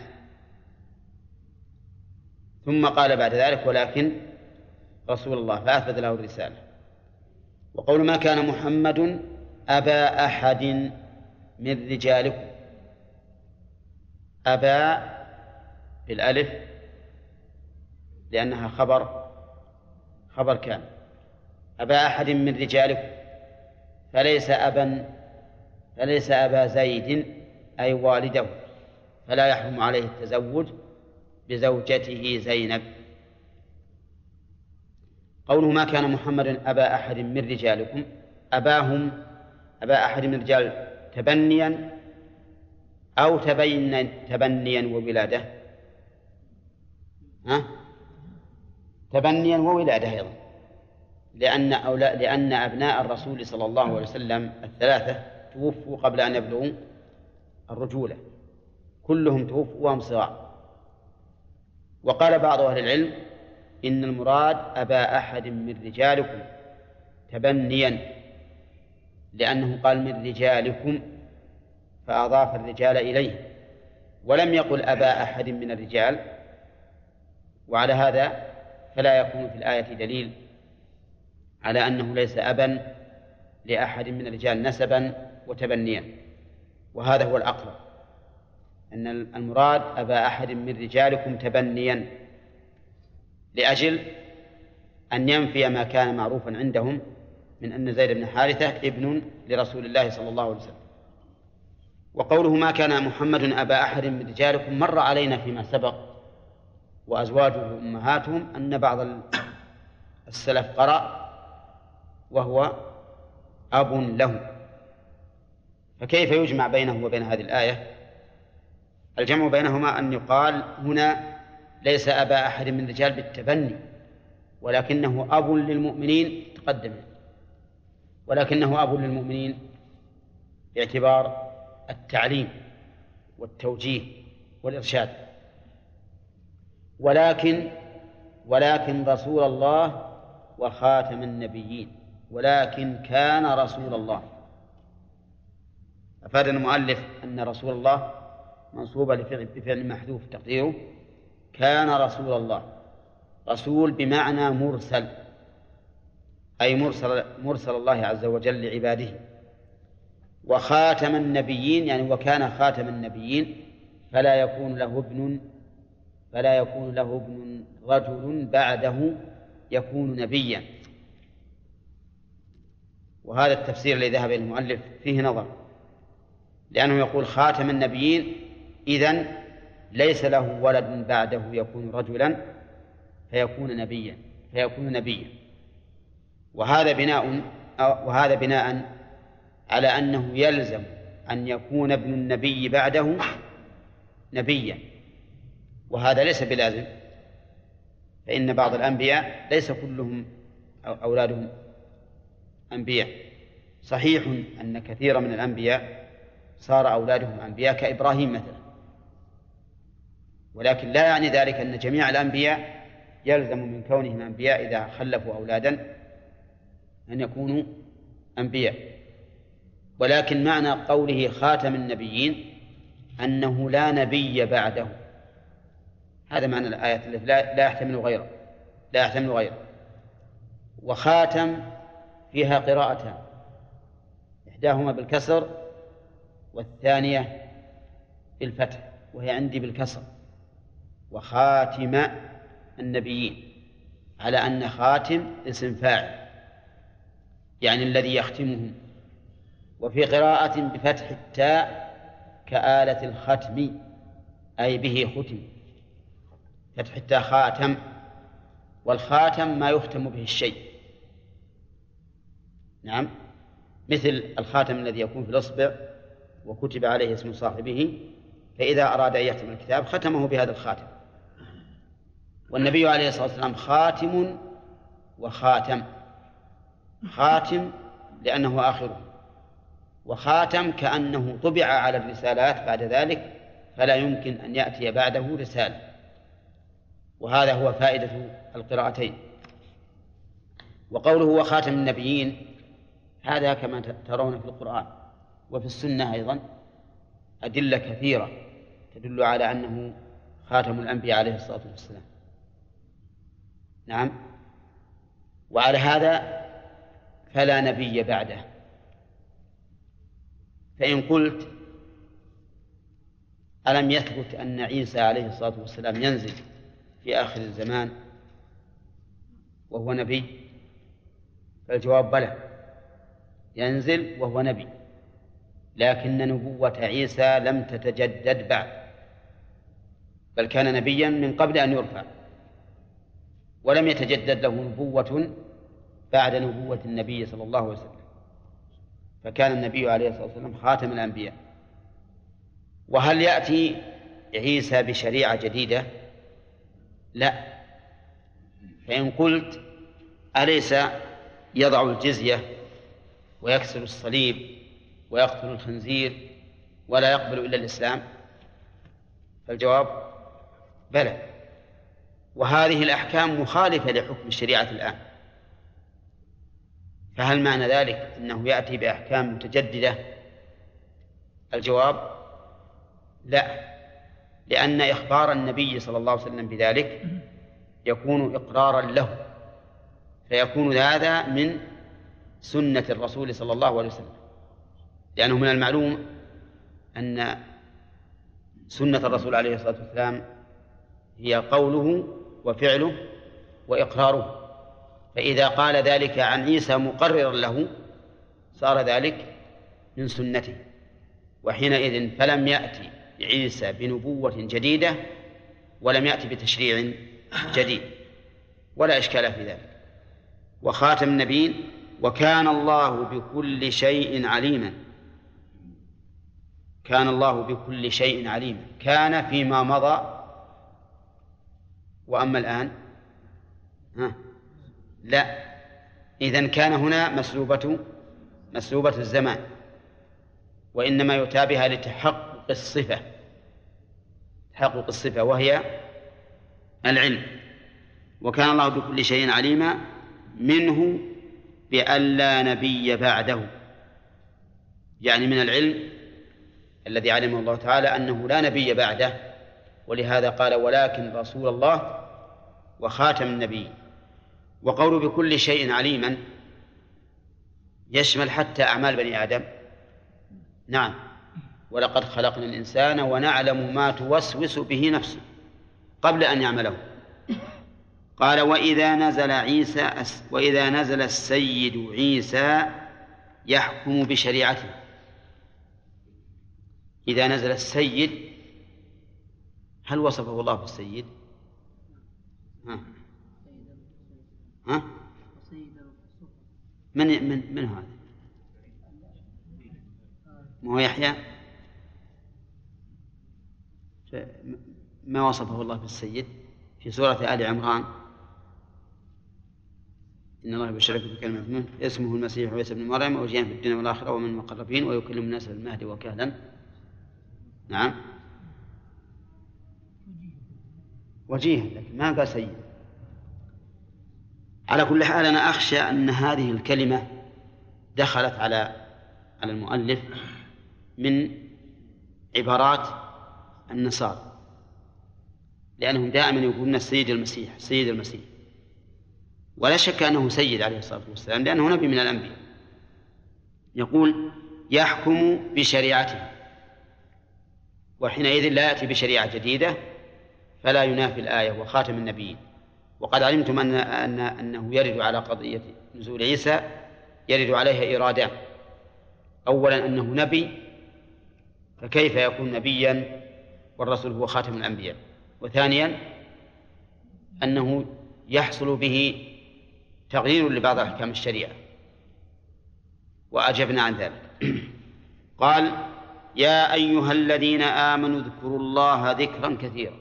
ثم قال بعد ذلك ولكن رسول الله فأثبت له الرسالة. وقول ما كان محمد أبا أحد من رجالكم. أبا بالألف لأنها خبر خبر كان. أبا أحد من رجالكم فليس أبا فليس أبا زيد أي والده. فلا يحرم عليه التزوج بزوجته زينب. قوله ما كان محمد أبا أحد من رجالكم أباهم أبا أحد من الرجال تبنيا أو تبين تبنيا وولادة. ها؟ تبنيا وولادة أيضا. لأن أولا لأن أبناء الرسول صلى الله عليه وسلم الثلاثة توفوا قبل أن يبلغوا الرجولة. كلهم توفوا وهم صغار. وقال بعض أهل العلم إن المراد أبا أحد من رجالكم. تبنيا. لأنه قال من رجالكم. فأضاف الرجال إليه. ولم يقل أبا أحد من الرجال. وعلى هذا فلا يكون في الآية دليل على أنه ليس أبا لأحد من الرجال نسبا وتبنيا. وهذا هو الأقرب. أن المراد أبا أحد من رجالكم تبنيا. لأجل أن ينفي ما كان معروفا عندهم من أن زيد بن حارثة ابن لرسول الله صلى الله عليه وسلم. وقوله ما كان محمد أبا أحد من رجالكم مر علينا فيما سبق وأزواجه أمهاتهم أن بعض السلف قرأ وهو أب له. فكيف يجمع بينه وبين هذه الآية؟ الجمع بينهما أن يقال هنا ليس أبا أحد من الرجال بالتبني ولكنه أب للمؤمنين تقدم. ولكنه أب للمؤمنين باعتبار التعليم والتوجيه والإرشاد. ولكن ولكن رسول الله وخاتم النبيين. ولكن كان رسول الله. أفاد المؤلف أن رسول الله منصوبة بفعل محذوف تقديره. كان رسول الله. رسول بمعنى مرسل. أي مرسل مرسل الله عز وجل لعباده. وخاتم النبيين يعني وكان خاتم النبيين فلا يكون له ابن فلا يكون له ابن رجل بعده يكون نبيا. وهذا التفسير الذي ذهب المؤلف فيه نظر لأنه يقول خاتم النبيين إذن ليس له ولد بعده يكون رجلا فيكون نبيا فيكون نبيا. وهذا بناء وهذا بناء على أنه يلزم أن يكون ابن النبي بعده نبيا. وهذا ليس بلازم فإن بعض الأنبياء ليس كلهم أولادهم أنبياء. صحيح أن كثيرا من الأنبياء صار أولادهم أنبياء كإبراهيم مثلا. ولكن لا يعني ذلك أن جميع الأنبياء يلزم من كونهم أنبياء إذا خلفوا أولادا أن يكونوا أنبياء. ولكن معنى قوله خاتم النبيين أنه لا نبي بعده. هذا معنى الآية التي لا, يحتمل غيره. لا يحتمل غيره. وخاتم فيها قراءتان. إحداهما بالكسر والثانية بالفتح وهي عندي بالكسر. وخاتم النبيين على أن خاتم اسم فاعل يعني الذي يختمهم. وفي قراءة بفتح التاء كآلة الختم أي به ختم. فتح التاء خاتم والخاتم ما يختم به الشيء. نعم. مثل الخاتم الذي يكون في الإصبع وكتب عليه اسم صاحبه فإذا أراد أن يختم الكتاب ختمه بهذا الخاتم. والنبي عليه الصلاة والسلام خاتم وخاتم خاتم لأنه آخره. وخاتم كأنه طبع على الرسالات بعد ذلك فلا يمكن أن يأتي بعده رسالة. وهذا هو فائدة القراءتين. وقوله هو خاتم النبيين هذا كما ترون في القرآن وفي السنة أيضا أدلة كثيرة تدل على أنه خاتم الأنبياء عليه الصلاة والسلام. نعم. وعلى هذا فلا نبي بعده. فإن قلت ألم يثبت أن عيسى عليه الصلاة والسلام ينزل في آخر الزمان وهو نبي؟ فالجواب بلى. ينزل وهو نبي. لكن نبوة عيسى لم تتجدد بعد. بل كان نبيا من قبل أن يرفع. ولم يتجدد له نبوة بعد نبوة النبي صلى الله عليه وسلم. فكان النبي عليه الصلاة والسلام خاتم الأنبياء. وهل يأتي عيسى بشريعة جديدة؟ لا. فإن قلت أليس يضع الجزية ويكسر الصليب ويقتل الخنزير ولا يقبل إلا الإسلام؟ فالجواب بلى. وهذه الأحكام مخالفة لحكم الشريعة الآن. فهل معنى ذلك أنه يأتي بأحكام متجددة؟ الجواب لا لأن إخبار النبي صلى الله عليه وسلم بذلك يكون إقرارا له فيكون هذا من سنة الرسول صلى الله عليه وسلم. لأنه من المعلوم أن سنة الرسول عليه الصلاة والسلام هي قوله وفعله وإقراره. فإذا قال ذلك عن عيسى مقررا له صار ذلك من سنته. وحينئذ فلم يأتي عيسى بنبوة جديدة ولم يأتي بتشريع جديد ولا إشكال في ذلك. وخاتم النبيين وكان الله بكل شيء عليما. كان الله بكل شيء عليما. كان فيما مضى. وأما الآن ها؟ لا. إذا كان هنا مسلوبة مسلوبة الزمان. وإنما يؤتى بها لتحقق الصفة. تحقق الصفة وهي العلم. وكان الله بكل شيء عليما منه بأن لا نبي بعده. يعني من العلم الذي علمه الله تعالى أنه لا نبي بعده. ولهذا قال ولكن رسول الله وخاتم النبي وقول بكل شيء عليما يشمل حتى أعمال بني آدم نعم ولقد خلقنا الإنسان ونعلم ما توسوس به نفسه قبل أن يعمله قال وإذا نزل عيسى وإذا نزل السيد عيسى يحكم بشريعته إذا نزل السيد هل وصفه الله بالسيد؟ ها؟ ها؟ من من من هذا؟ ما هو يحيى؟ ما وصفه الله بالسيد في سورة آل عمران إن الله يبشرك بكلمة منه اسمه المسيح عيسى بن مريم وجيها في الدنيا والآخرة ومن المقربين ويكلم الناس في المهد وكهلا نعم وجيها لكن ما قال سيد على كل حال أنا أخشى أن هذه الكلمة دخلت على على المؤلف من عبارات النصارى لأنهم دائما يقولون السيد المسيح سيد المسيح. ولا شك أنه سيد عليه الصلاة والسلام لأنه نبي من الأنبياء. يقول يحكم بشريعته. وحينئذ لا يأتي بشريعة جديدة فلا ينافي الآية وخاتم النبيين. وقد علمتم أن أن أنه يرد على قضية نزول عيسى يرد عليها إيرادان أولا أنه نبي فكيف يكون نبيا والرسول هو خاتم الأنبياء؟ وثانيا أنه يحصل به تغيير لبعض أحكام الشريعة. وأجبنا عن ذلك. قال يا أيها الذين آمنوا اذكروا الله ذكرا كثيرا.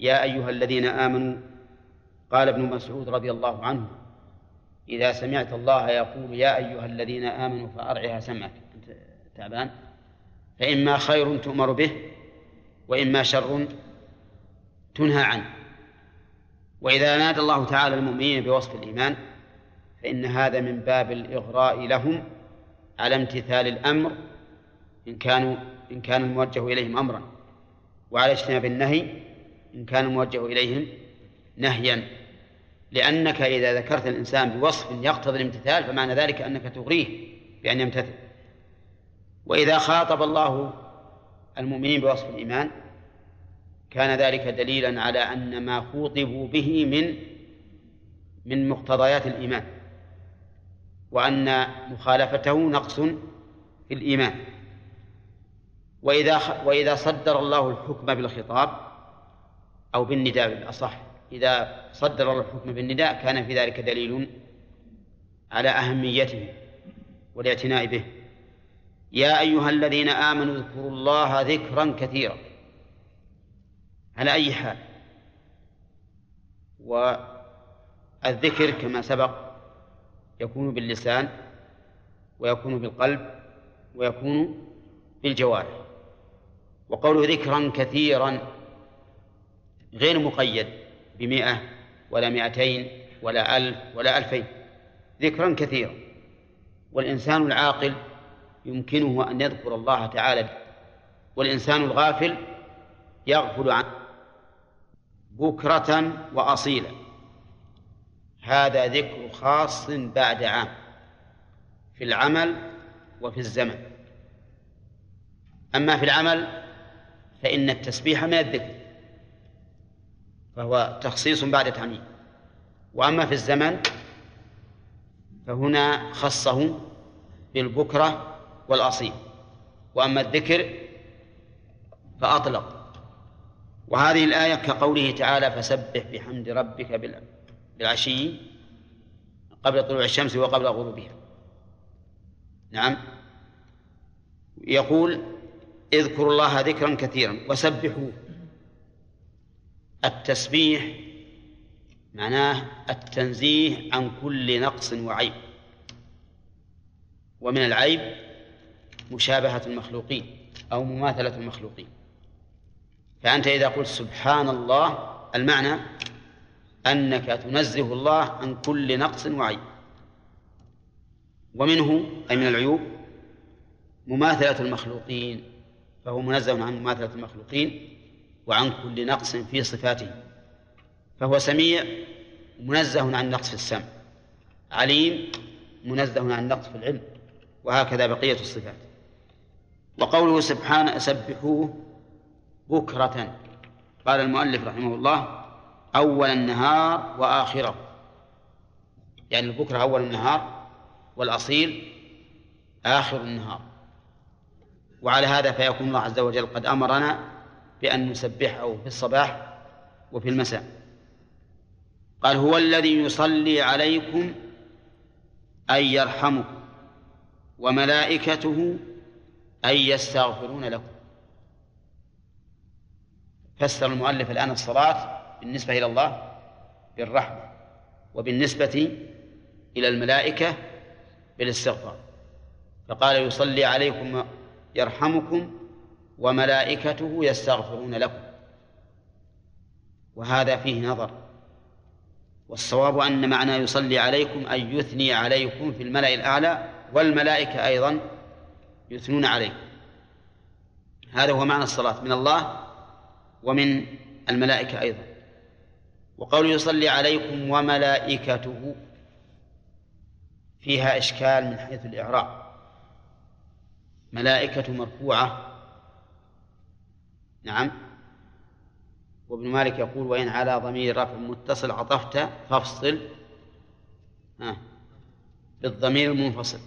يا أيها الذين آمنوا قال ابن مسعود رضي الله عنه إذا سمعت الله يقول يا أيها الذين آمنوا فأرعها سمعك. أنت تعبان؟ فإما خير تؤمر به وإما شر تنهى عنه. وإذا نادى الله تعالى المؤمنين بوصف الإيمان فإن هذا من باب الإغراء لهم على امتثال الأمر إن كانوا إن كان الموجه إليهم أمرا. وعلى اجتناب النهي إن كان الموجه إليهم نهيا. لأنك إذا ذكرت الإنسان بوصف يقتضي الامتثال فمعنى ذلك أنك تغريه بأن يمتثل. وإذا خاطب الله المؤمنين بوصف الإيمان كان ذلك دليلا على أن ما خوطبوا به من من مقتضيات الإيمان وأن مخالفته نقص في الإيمان. وإذا وإذا صدر الله الحكم بالخطاب أو بالنداء بالأصح. إذا صدر الله الحكم بالنداء كان في ذلك دليل على أهميته والاعتناء به. يا أيها الذين آمنوا اذكروا الله ذكرا كثيرا. على أي حال؟ والذكر كما سبق يكون باللسان ويكون بالقلب ويكون بالجوارح. وقوله ذكرا كثيرا غير مقيد بمئة ولا مئتين ولا ألف ولا ألفين. ذكرا كثيرا. والإنسان العاقل يمكنه أن يذكر الله تعالى والإنسان الغافل يغفل عنه بكرة وأصيلا. هذا ذكر خاص بعد عام في العمل وفي الزمن. أما في العمل فإن التسبيح من الذكر. فهو تخصيص بعد تعميم وأما في الزمن فهنا خصه بالبكرة والأصيل. وأما الذكر فأطلق. وهذه الآية كقوله تعالى فسبح بحمد ربك بالعشي قبل طلوع الشمس وقبل غروبها. نعم. يقول اذكروا الله ذكرا كثيرا وسبحوه. التسبيح معناه التنزيه عن كل نقص وعيب. ومن العيب مشابهة المخلوقين أو مماثلة المخلوقين. فأنت إذا قلت سبحان الله المعنى أنك تنزه الله عن كل نقص وعيب. ومنه أي من العيوب مماثلة المخلوقين فهو منزه عن مماثلة المخلوقين. وعن كل نقص في صفاته فهو سميع منزه عن نقص في السمع عليم منزه عن نقص في العلم وهكذا بقية الصفات. وقوله سبحانه سبحوه بكرة قال المؤلف رحمه الله أول النهار وآخره. يعني البكرة أول النهار والأصيل آخر النهار. وعلى هذا فيكون الله عز وجل قد أمرنا بأن نسبحه في الصباح وفي المساء. قال هو الذي يصلي عليكم أي يرحمكم وملائكته أي يستغفرون لكم. فسر المؤلف الآن الصلاة بالنسبة إلى الله بالرحمة وبالنسبة إلى الملائكة بالاستغفار. فقال يصلي عليكم يرحمكم وملائكته يستغفرون لكم. وهذا فيه نظر. والصواب أن معنى يصلي عليكم أن يثني عليكم في الملأ الأعلى والملائكة أيضا يثنون عليكم. هذا هو معنى الصلاة من الله ومن الملائكة أيضا. وقول يصلي عليكم وملائكته فيها إشكال من حيث الإعراب. ملائكة مرفوعة نعم. وابن مالك يقول وإن على ضمير رفع متصل عطفت فافصل. آه بالضمير المنفصل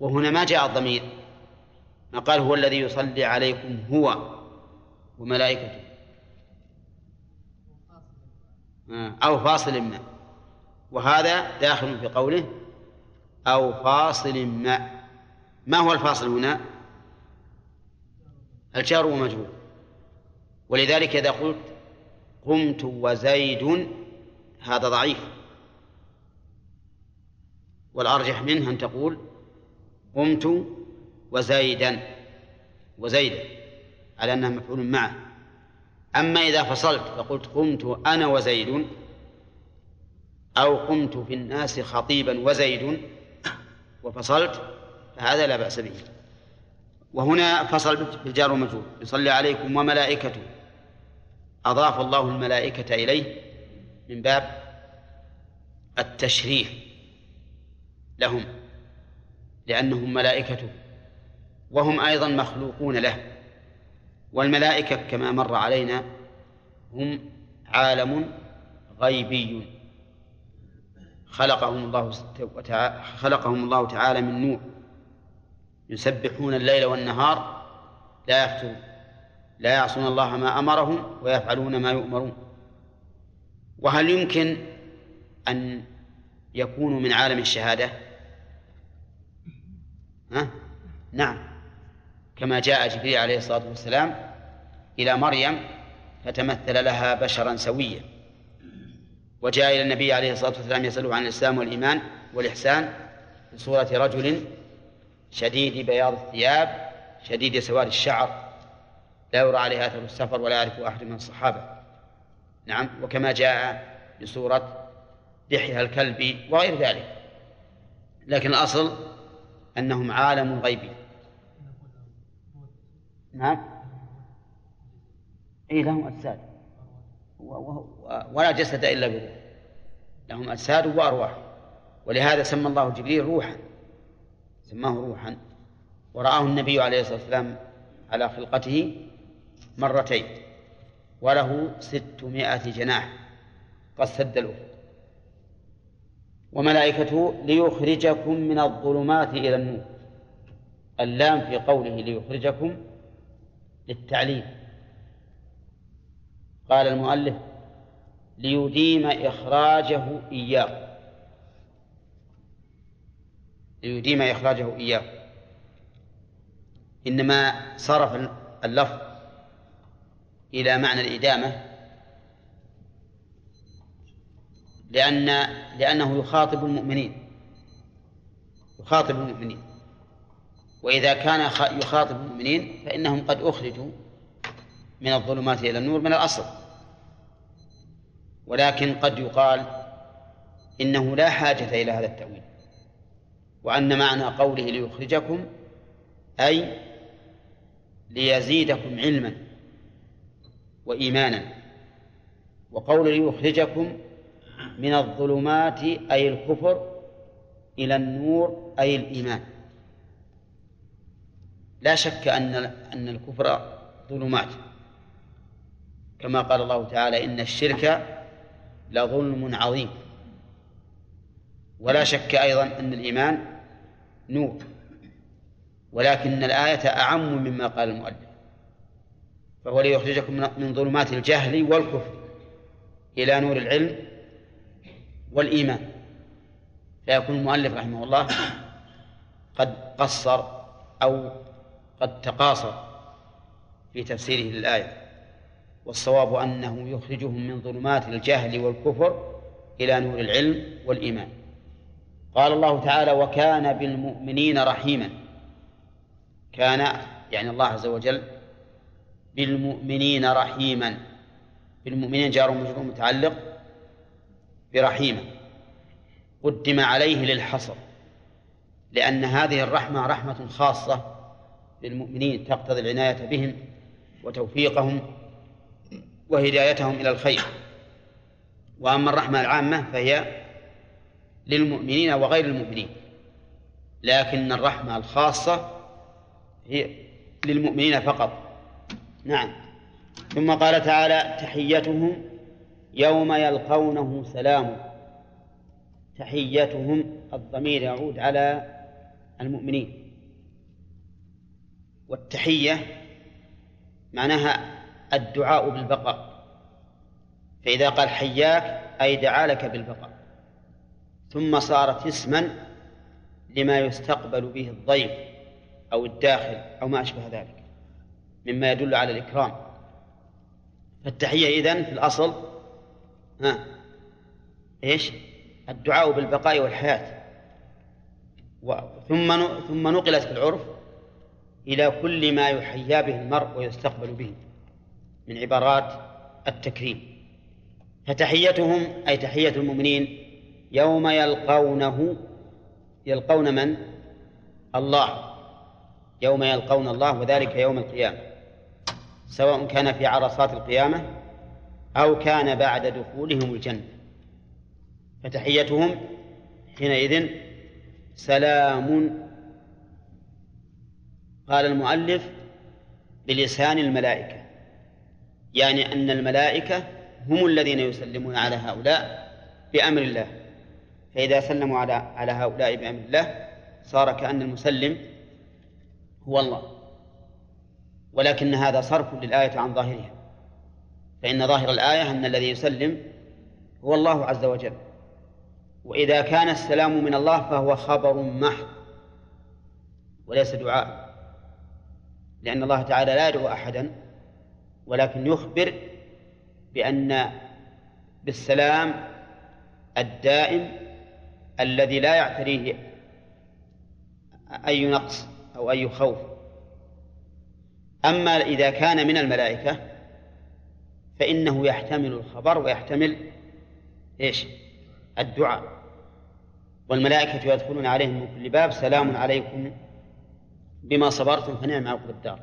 وهنا ما جاء الضمير. ما قال هو الذي يصلي عليكم هو وملائكته. أو فاصل ما. وهذا داخل في قوله أو فاصل ما. ما هو الفاصل هنا؟ الجار ومجرور ولذلك إذا قلت قمت وزيد هذا ضعيف. والأرجح منه أن تقول قمت وزيدا وزيدا على أنها مفعول معه. أما إذا فصلت فقلت قمت أنا وزيد أو قمت في الناس خطيبا وزيد وفصلت فهذا لا بأس به. وهنا فصل بالجار والمجرور. يصلي عليكم وملائكته. أضاف الله الملائكة إليه من باب التشريف لهم لأنهم ملائكته وهم أيضا مخلوقون له. والملائكة كما مر علينا هم عالم غيبي. خلقهم الله خلقهم الله تعالى من نور. يسبحون الليل والنهار لا يفترون. لا يعصون الله ما أمرهم ويفعلون ما يؤمرون. وهل يمكن أن يكونوا من عالم الشهادة؟ ها؟ نعم. كما جاء جبريل عليه الصلاة والسلام إلى مريم فتمثل لها بشرا سويا. وجاء إلى النبي عليه الصلاة والسلام يسأله عن الإسلام والإيمان والإحسان في صورة رجل شديد بياض الثياب شديد سواد الشعر. لا يرى عليه أثر السفر ولا يعرف أحد من الصحابة. نعم وكما جاء بصورة دحية الكلب وغير ذلك. لكن الأصل أنهم عالم غيبي نعم. أي لهم أجساد. ولا جسد إلا بروح لهم أجساد وأرواح. ولهذا سمى الله جبريل روحا. سماه روحا. ورآه النبي عليه الصلاة والسلام على خلقته مرتين. وله ستمائة جناح قد سد الأفق وملائكته ليخرجكم من الظلمات إلى النور. اللام في قوله ليخرجكم للتعليم. قال المؤلف ليديم إخراجه إياه. ليديم إخراجه إياه. إنما صرف اللفظ إلى معنى الإدامة لأن لأنه يخاطب المؤمنين يخاطب المؤمنين. وإذا كان يخاطب المؤمنين فإنهم قد أخرجوا من الظلمات إلى النور من الأصل. ولكن قد يقال إنه لا حاجة إلى هذا التأويل. وأن معنى قوله ليخرجكم أي ليزيدكم علما وإيمانا. وقول ليخرجكم من الظلمات أي الكفر إلى النور أي الإيمان. لا شك أن أن الكفر ظلمات. كما قال الله تعالى إن الشرك لظلم عظيم. ولا شك أيضا أن الإيمان نور ولكن الآية أعم مما قال المؤلف. فهو ليخرجكم من ظلمات الجهل والكفر إلى نور العلم والإيمان. فيكون المؤلف رحمه الله قد قصر أو قد تقاصر في تفسيره للآية. والصواب أنه يخرجهم من ظلمات الجهل والكفر إلى نور العلم والإيمان. قال الله تعالى وكان بالمؤمنين رحيما. كان يعني الله عز وجل بالمؤمنين رحيما. بالمؤمنين جار مجرور متعلق برحيمة. قدم عليه للحصر. لأن هذه الرحمة رحمة خاصة بالمؤمنين تقتضي العناية بهم وتوفيقهم وهدايتهم إلى الخير. وأما الرحمة العامة فهي للمؤمنين وغير المؤمنين. لكن الرحمة الخاصة هي للمؤمنين فقط. نعم. ثم قال تعالى تحيتهم يوم يلقونه سلام. تحيتهم الضمير يعود على المؤمنين. والتحية معناها الدعاء بالبقاء. فإذا قال حياك أي دعا لك بالبقاء. ثم صارت اسما لما يستقبل به الضيف أو الداخل أو ما أشبه ذلك مما يدل على الإكرام. فالتحية إذن في الأصل ها إيش؟ الدعاء بالبقاء والحياة. ثم ثم نقلت في العرف إلى كل ما يحيا به المرء ويستقبل به من عبارات التكريم. فتحيتهم أي تحية المؤمنين يوم يلقونه يلقون من؟ الله. يوم يلقون الله وذلك يوم القيامة. سواء كان في عرصات القيامة أو كان بعد دخولهم الجنة. فتحيتهم حينئذ سلام. قال المؤلف بلسان الملائكة. يعني أن الملائكة هم الذين يسلمون على هؤلاء بأمر الله. فإذا سلموا على على هؤلاء بأمر الله صار كأن المسلم هو الله. ولكن هذا صرف للآية عن ظاهرها. فإن ظاهر الآية أن الذي يسلم هو الله عز وجل. وإذا كان السلام من الله فهو خبر محض وليس دعاء. لأن الله تعالى لا يدعو أحدا ولكن يخبر بأن بالسلام الدائم الذي لا يعتريه أي نقص أو أي خوف. أما إذا كان من الملائكة فإنه يحتمل الخبر ويحتمل إيش؟ الدعاء. والملائكة يدخلون عليهم من كل باب سلام عليكم بما صبرتم فنعم عقب الدار.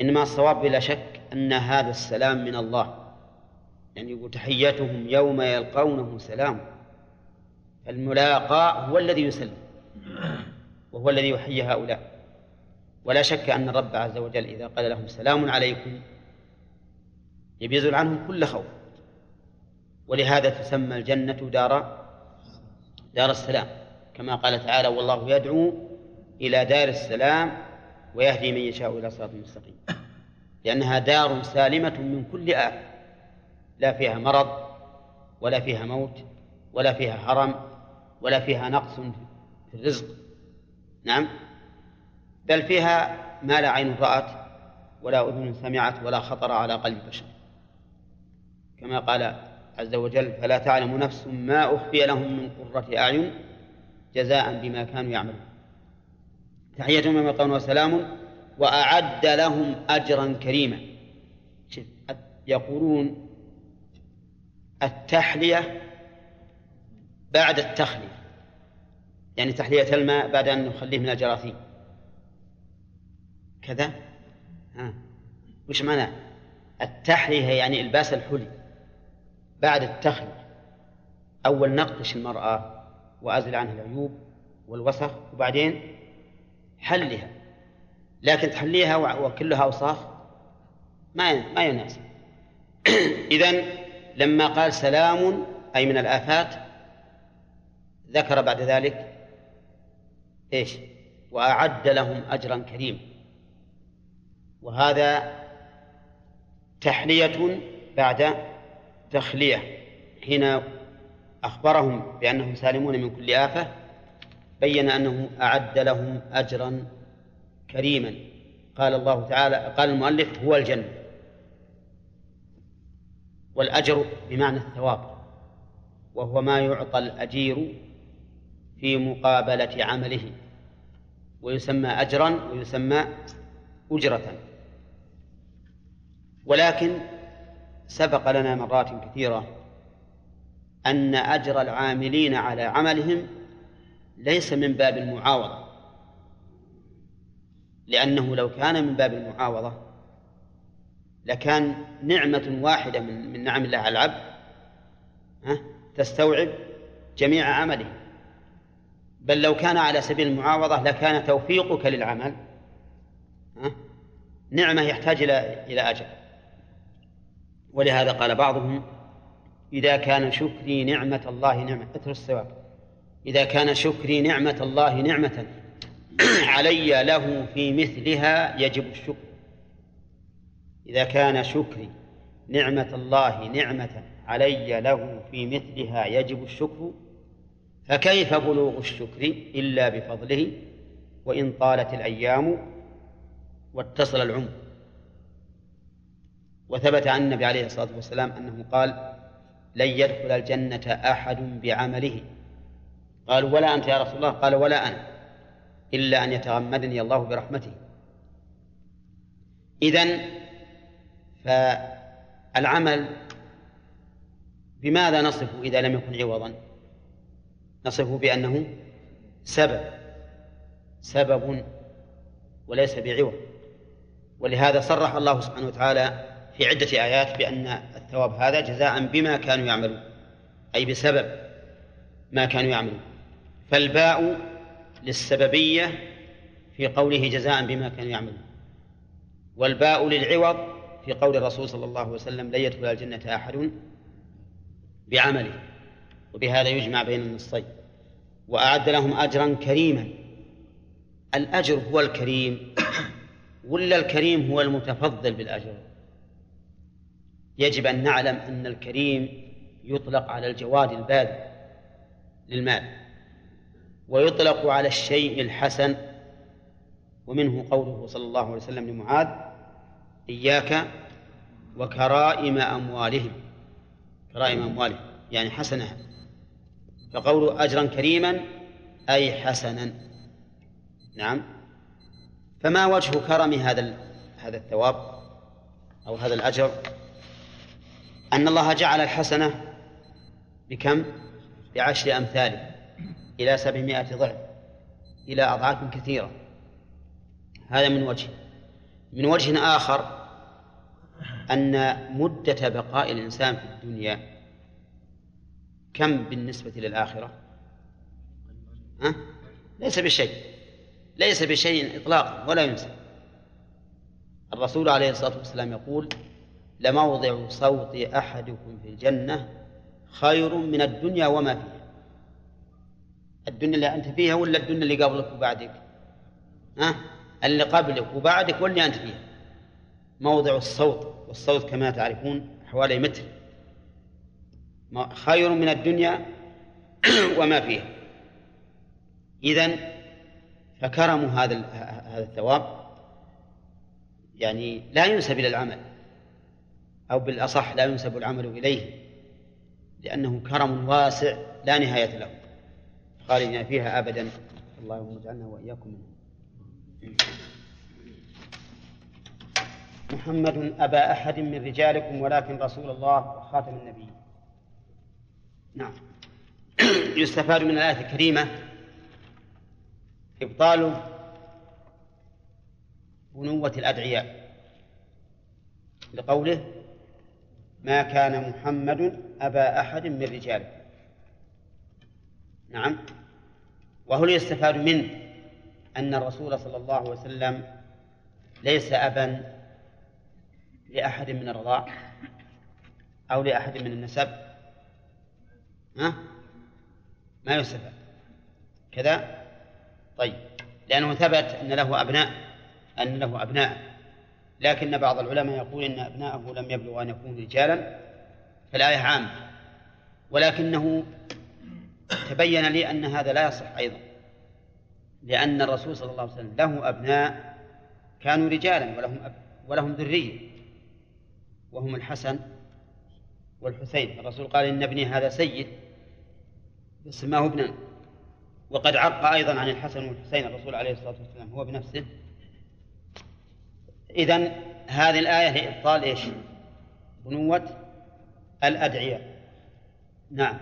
إنما الصواب بلا شك أن هذا السلام من الله. يعني يقول تحيتهم يوم يلقونه سلام. الملاقى هو الذي يسلم وهو الذي يحيي هؤلاء. ولا شك أن الرب عز وجل إذا قال لهم سلام عليكم يبيزل عنهم كل خوف. ولهذا تسمى الجنة دار دار السلام. كما قال تعالى والله يدعو إلى دار السلام ويهدي من يشاء إلى صراط مستقيم. لأنها دار سالمة من كل آفة. لا فيها مرض ولا فيها موت ولا فيها هرم ولا فيها نقص في الرزق. نعم؟ بل فيها ما لا عين رأت ولا أذن سمعت ولا خطر على قلب بشر. كما قال عز وجل فلا تعلم نفس ما أخفي لهم من قرة أعين جزاء بما كانوا يعملون. تحيتهم يوم يلقون وسلام وأعد لهم أجرا كريما. يقولون التحلية بعد التخلية. يعني تحلية الماء بعد أن نخليه من الجراثيم. كذا؟ ها. وش معنى؟ التحلية يعني إلباس الحلي. بعد التخلية. أول نقش المرأة وأزل عنها العيوب والوسخ وبعدين حلها لكن تحليها وكلها أوساخ ما ما يناسب. إذا لما قال سلام أي من الآفات ذكر بعد ذلك إيش؟ وأعد لهم أجرا كريما وهذا تحلية بعد تخلية. حين أخبرهم بأنهم سالمون من كل آفة بين أنه أعد لهم أجرا كريما. قال الله تعالى قال المؤلف هو الجنة. والأجر بمعنى الثواب. وهو ما يعطى الأجير في مقابلة عمله ويسمى أجرا ويسمى أجرة. ولكن سبق لنا مرات كثيرة أن أجر العاملين على عملهم ليس من باب المعاوضة لأنه لو كان من باب المعاوضة لكان نعمة واحدة من من نعم الله على العبد تستوعب جميع عمله. بل لو كان على سبيل المعاوضة لكان توفيقك للعمل. نعمة يحتاج إلى إلى أجل. ولهذا قال بعضهم إذا كان شكري نعمة الله نعمة أثر الثواب إذا كان شكري نعمة الله نعمة علي له في مثلها يجب الشكر. إذا كان شكري نعمة الله نعمة علي له في مثلها يجب الشكر فكيف بلوغ الشكر إلا بفضله؟ وإن طالت الأيام واتصل العمر. وثبت عن النبي عليه الصلاة والسلام أنه قال لن يدخل الجنة أحد بعمله. قالوا ولا أنت يا رسول الله. قال ولا أنا إلا أن يتغمدني الله برحمته. إذن فالعمل بماذا نصفه إذا لم يكن عوضا؟ نصفه بأنه سبب سبب وليس بعوض. ولهذا صرح الله سبحانه وتعالى في عدة آيات بأن الثواب هذا جزاء بما كانوا يعملون أي بسبب ما كانوا يعملون. فالباء للسببية في قوله جزاء بما كانوا يعملون والباء للعوض في قول الرسول صلى الله عليه وسلم لن يدخل الجنة أحد بعمله. وبهذا يجمع بين النصين. وأعد لهم أجرا كريما. الأجر هو الكريم. ولا الكريم هو المتفضل بالأجر. يجب أن نعلم أن الكريم يطلق على الجواد الباذل للمال ويطلق على الشيء الحسن. ومنه قوله صلى الله عليه وسلم لمعاذ إياك وكرائم أموالهم. كرائم أموالهم يعني حسنها. فقوله أجرا كريما أي حسنا. نعم. فما وجه كرم هذا هذا الثواب أو هذا الأجر؟ أن الله جعل الحسنة بكم؟ بعشر أمثاله إلى سبعمائة ضعف إلى أضعاف كثيرة. هذا من وجه. من وجه آخر أن مدة بقاء الإنسان في الدنيا كم بالنسبة للآخرة؟ ها؟ ليس بشيء. ليس بشيء إطلاقا ولا ينسى. الرسول عليه الصلاة والسلام يقول لموضع صوت أحدكم في الجنة خير من الدنيا وما فيها. الدنيا اللي أنت فيها ولا الدنيا اللي قبلك وبعدك؟ ها؟ اللي قبلك وبعدك واللي أنت فيها. موضع الصوت والصوت كما تعرفون حوالي متر خير من الدنيا وما فيها. إذن فكرم هذا هذا الثواب. يعني لا ينسب إلى العمل أو بالأصح لا ينسب العمل إليه لأنه كرم واسع لا نهاية له. خالدين فيها أبدا. اللهم اجعلنا وإياكم منهم. محمد أبا أحد من رجالكم ولكن رسول الله وخاتم النبي نعم. يستفاد من الآية الكريمة إبطال بنوة الأدعياء لقوله ما كان محمد أبا أحد من رجالكم نعم. وهل يستفاد منه أن الرسول صلى الله عليه وسلم ليس أبا لأحد من الرضاع أو لأحد من النسب. ها؟ ما يستفاد كذا؟ طيب. لأنه ثبت أن له أبناء أن له أبناء. لكن بعض العلماء يقول إن أبناءه لم يبلغوا أن يكونوا رجالا فالآية عامة. ولكنه تبين لي أن هذا لا يصح أيضا. لأن الرسول صلى الله عليه وسلم له أبناء كانوا رجالا ولهم أب ولهم ذرية. وهم الحسن والحسين. الرسول قال إن ابني هذا سيد. سماه ابنا وقد عق أيضا عن الحسن والحسين الرسول عليه الصلاة والسلام هو بنفسه. إذن هذه الآية لإبطال إيش؟ بنوة الأدعياء نعم.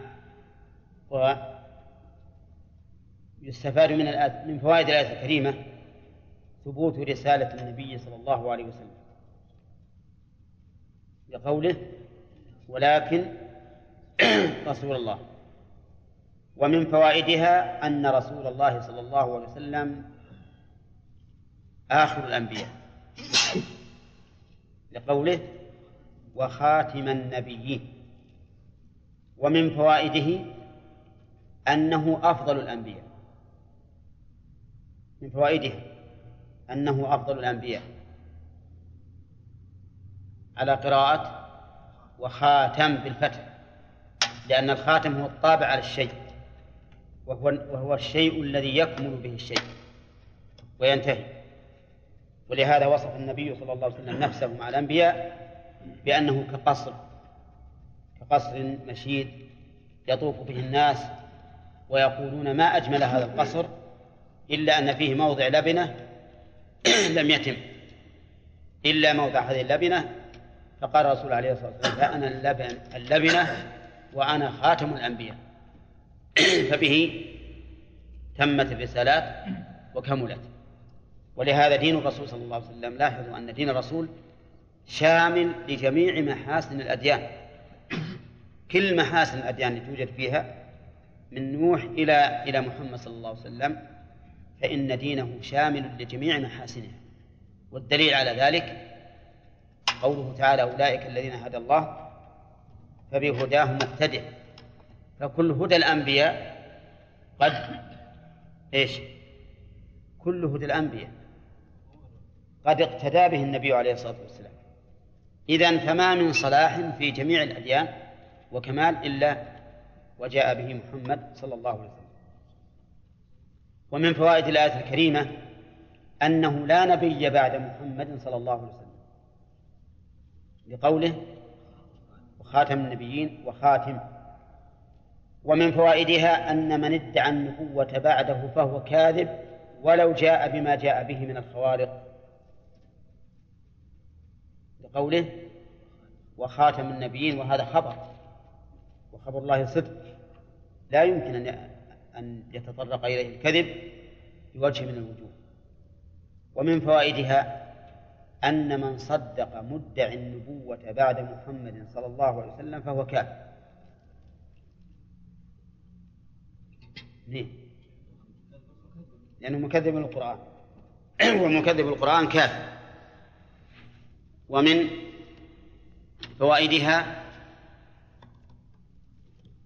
ويستفاد من الآية من فوائد الآية الكريمة ثبوت رسالة النبي صلى الله عليه وسلم. لقوله ولكن رسول الله. ومن فوائدها أن رسول الله صلى الله عليه وسلم آخر الأنبياء. لقوله وخاتم النبيين. ومن فوائده أنه أفضل الأنبياء. من فوائده أنه أفضل الأنبياء. على قراءة وخاتم بالفتح لأن الخاتم هو الطابع على الشيء. وهو وهو الشيء الذي يكمل به الشيء وينتهي. ولهذا وصف النبي صلى الله عليه وسلم نفسه مع الأنبياء بأنه كقصر كقصر مشيد يطوف به الناس ويقولون ما أجمل هذا القصر إلا أن فيه موضع لبنة لم يتم. إلا موضع هذه اللبنة. فقال الرسول عليه الصلاة والسلام فأنا اللبن اللبنة وأنا خاتم الأنبياء. فبه تمت الرسالات وكملت. ولهذا دين الرسول صلى الله عليه وسلم لاحظوا أن دين الرسول شامل لجميع محاسن الأديان. كل محاسن الأديان اللي توجد فيها من نوح إلى إلى محمد صلى الله عليه وسلم فإن دينه شامل لجميع محاسنها والدليل على ذلك قوله تعالى أولئك الذين هدى الله فبهداه مقتدع فكل هدى الأنبياء قد إيش؟ كل هدى الأنبياء قد اقتدى به النبي عليه الصلاة والسلام. إذا فما من صلاح في جميع الأديان وكمال إلا وجاء به محمد صلى الله عليه وسلم. ومن فوائد الآية الكريمة أنه لا نبي بعد محمد صلى الله عليه وسلم. لقوله وخاتم النبيين وخاتم ومن فوائدها أن من ادعى النبوة بعده فهو كاذب ولو جاء بما جاء به من الخوارق. لقوله وخاتم النبيين وهذا خبر وخبر الله صدق. لا يمكن أن أن يتطرق إليه الكذب بوجه من الوجوه. ومن فوائدها أن من صدق مدعي النبوة بعد محمد صلى الله عليه وسلم فهو كافر ليه؟ لأنه مكذب للقرآن. ومكذب القرآن كافر. ومن فوائدها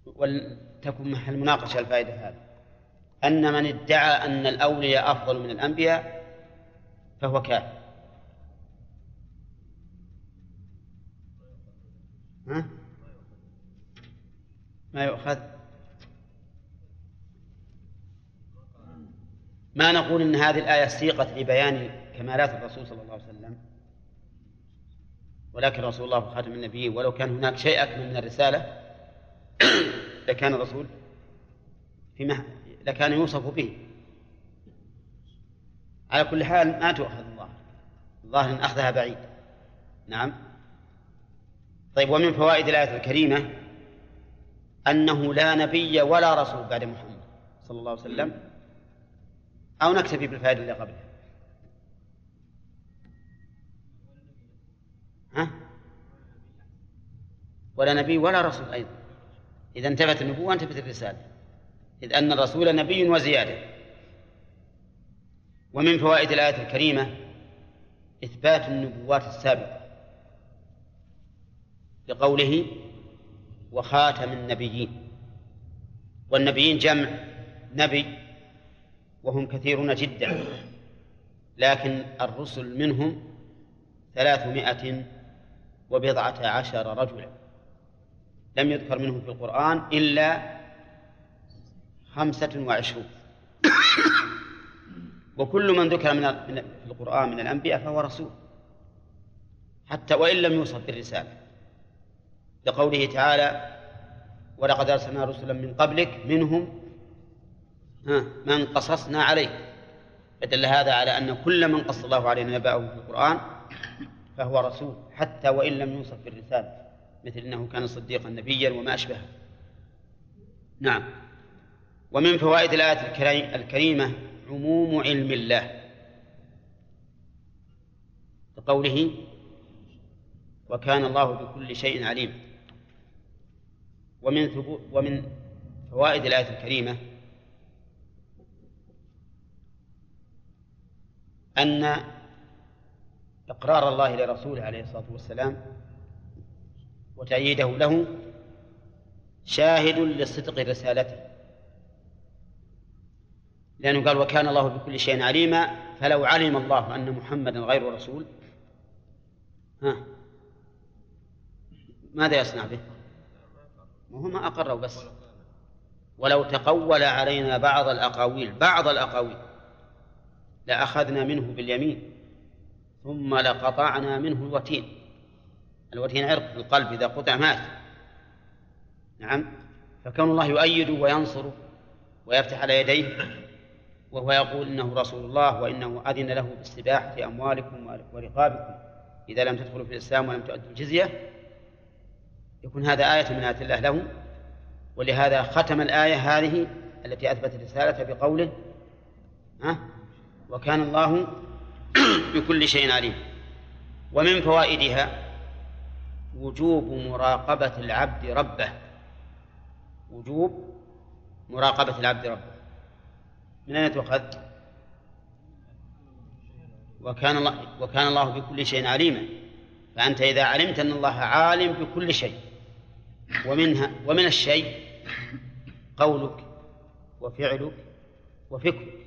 ولتكن محل مناقشة الفائدة هذه. أن من ادعى أن الأولياء أفضل من الأنبياء فهو كافر. ها؟ ما يؤخذ؟ ما نقول إن هذه الآية سيقت لبيان كمالات الرسول صلى الله عليه وسلم؟ ولكن رسول الله خاتم النبي ولو كان هناك شيء أكمل من الرسالة لكان الرسول في مح... لكان يوصف به. على كل حال ما تؤخذ الظاهر. الظاهر إن أخذها بعيد. نعم. طيب ومن فوائد الآية الكريمة أنه لا نبي ولا رسول بعد محمد صلى الله عليه وسلم. أو نكتفي بالفائدة اللي قبلها ها؟ ولا نبي ولا رسول أيضا. إذا انتفت النبوة انتفت الرسالة. إذ أن الرسول نبي وزيادة. ومن فوائد الآية الكريمة إثبات النبوات السابقة. لقوله وخاتم النبيين. والنبيين جمع. نبي وهم كثيرون جدا. لكن الرسل منهم ثلاثمائة وبضعة عشر رجلا. لم يذكر منهم في القرآن إلا خمسة وعشرون. وكل من ذكر من في القرآن من الأنبياء فهو رسول. حتى وإن لم يوصف بالرسالة. لقوله تعالى ولقد أرسلنا رسلا من قبلك منهم من قصصنا عليه. فدل هذا على أن كل من قص الله عليه نبأه في القرآن فهو رسول حتى وإن لم يوصف بالرسالة مثل أنه كان صديقا نبيا وما أشبهه. نعم. ومن فوائد الآية الكريمة عموم علم الله. بقوله وكان الله بكل شيء عليما ومن ومن فوائد الآية الكريمة أن إقرار الله لرسوله عليه الصلاة والسلام وتأييده له شاهد لصدق رسالته. لأنه قال وكان الله بكل شيء عليما فلو علم الله أن محمدا غير رسول. ها. ماذا يصنع به؟ وهو ما أقره بس. ولو تقول علينا بعض الأقاويل بعض الأقاويل. لأخذنا منه باليمين ثم لقطعنا منه الوتين. الوتين عرق في القلب إذا قطع مات. نعم. فكون الله يؤيده وينصره ويفتح على يديه وهو يقول إنه رسول الله وإنه أذن له بالسباحة في أموالكم ورقابكم إذا لم تدخلوا في الإسلام ولم تؤدوا الجزية. يكون هذا آية من آيات الله له ولهذا ختم الآية هذه التي أثبتت الرسالة بقوله ها؟ وكان الله بكل شيء عليم. ومن فوائدها وجوب مراقبة العبد ربه. وجوب مراقبة العبد ربه. من أين تؤخذ؟ وكان الله وكان الله بكل شيء عليما. فأنت إذا علمت أن الله عالم بكل شيء ومنها ومن الشيء قولك وفعلك وفكرك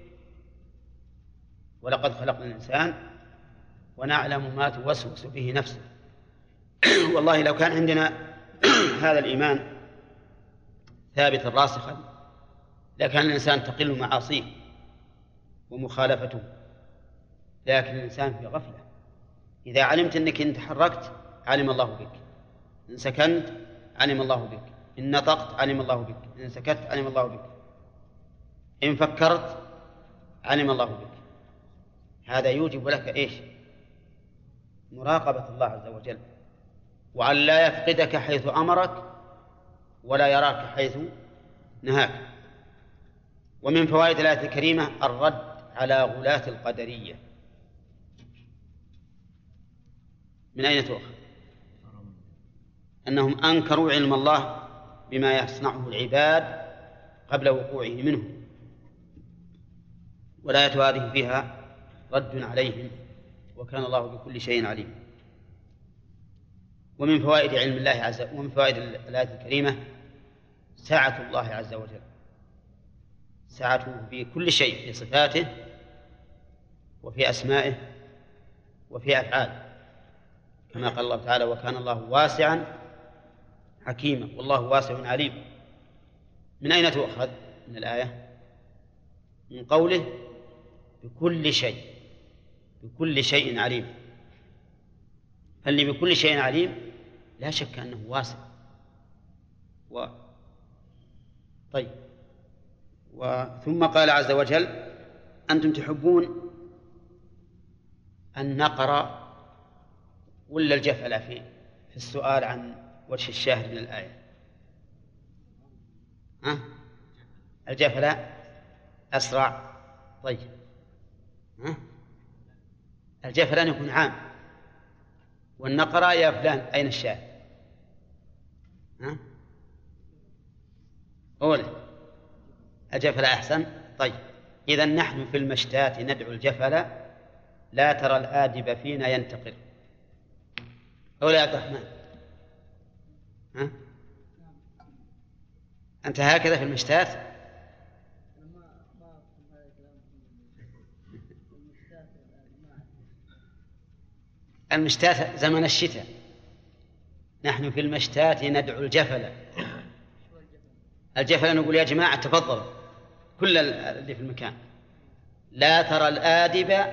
ولقد خلقنا الإنسان ونعلم ما توسوس به نفسه. والله لو كان عندنا هذا الإيمان ثابتا راسخا لكان الإنسان تقل معاصيه ومخالفته. لكن الإنسان في غفلة. إذا علمت أنك إن تحركت علم الله بك. إن سكنت علم الله بك. إن نطقت علم الله بك. إن سكت علم الله بك. إن فكرت علم الله بك. هذا يوجب لك إيش؟ مراقبة الله عز وجل. وأن لا يفقدك حيث أمرك ولا يراك حيث نهاك. ومن فوائد الآية الكريمة الرد على غلاة القدرية. من أين تؤخذ؟ أنهم أنكروا علم الله بما يصنعه العباد قبل وقوعه منه. والآية هذه فيها رد عليهم وكان الله بكل شيء عليم. ومن فوائد علم الله عز وجل ومن فوائد الآية الكريمة سعة الله عز وجل. سعته في كل شيء في صفاته وفي أسمائه وفي أفعاله. كما قال الله تعالى وكان الله واسعا حكيما. والله واسع عليم. من أين تؤخذ من الآية؟ من قوله بكل شيء. بكل شيء عليم. فاللي بكل شيء عليم لا شك أنه واسع. و طيب. وثم قال عز وجل أنتم تحبون أن نقرأ ولا الجفلة في في السؤال عن وجه الشاهد من الآية؟ ها؟ الجفلة أسرع. طيب. ها؟ الجفلان يكون عام والنقرة يا فلان أين الشاهد ها؟ قول. الجفل أحسن؟ طيب. إذا نحن في المشتات ندعو الجفل لا ترى الآدب فينا ينتقل أولى يا عبد الرحمن. ها؟ أنت هكذا في المشتات؟ المشتات زمن الشتاء. نحن في المشتات ندعو الجفل الجفل نقول يا جماعة تفضلوا كل اللي في المكان. لا ترى الآدب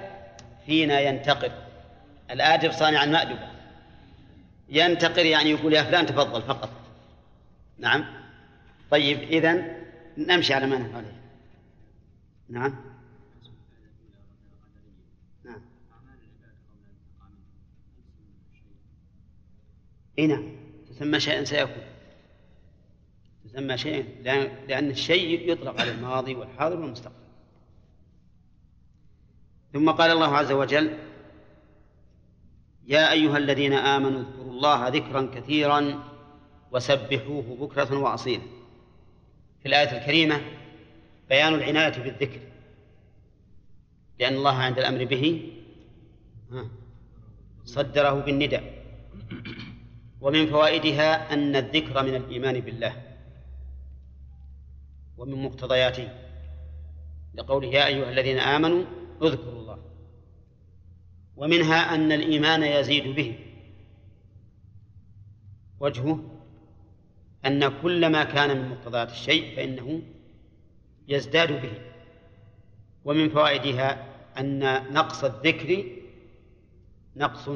فينا ينتقد. الآدب صانع المأدبة ينتقر يعني يقول يا فلان تفضل فقط. نعم؟ طيب إذا نمشي على ما نحن عليه نعم؟ اي نعم. تسمى شيئا سيكون. تسمى شيئا. لأن الشيء يطلق على الماضي والحاضر والمستقبل. ثم قال الله عز وجل يا أيها الذين آمنوا اذكروا الله ذكرا كثيرا وسبحوه بكرة وأصيلا. في الآية الكريمة بيان العناية بالذكر. لأن الله عند الأمر به صدره بالنداء. ومن فوائدها أن الذكر من الإيمان بالله ومن مقتضياته لقوله يا أيها الذين آمنوا اذكروا الله. ومنها أن الإيمان يزيد به. وجهه أن كل ما كان من مقتضيات الشيء فإنه يزداد به. ومن فوائدها أن نقص الذكر نقص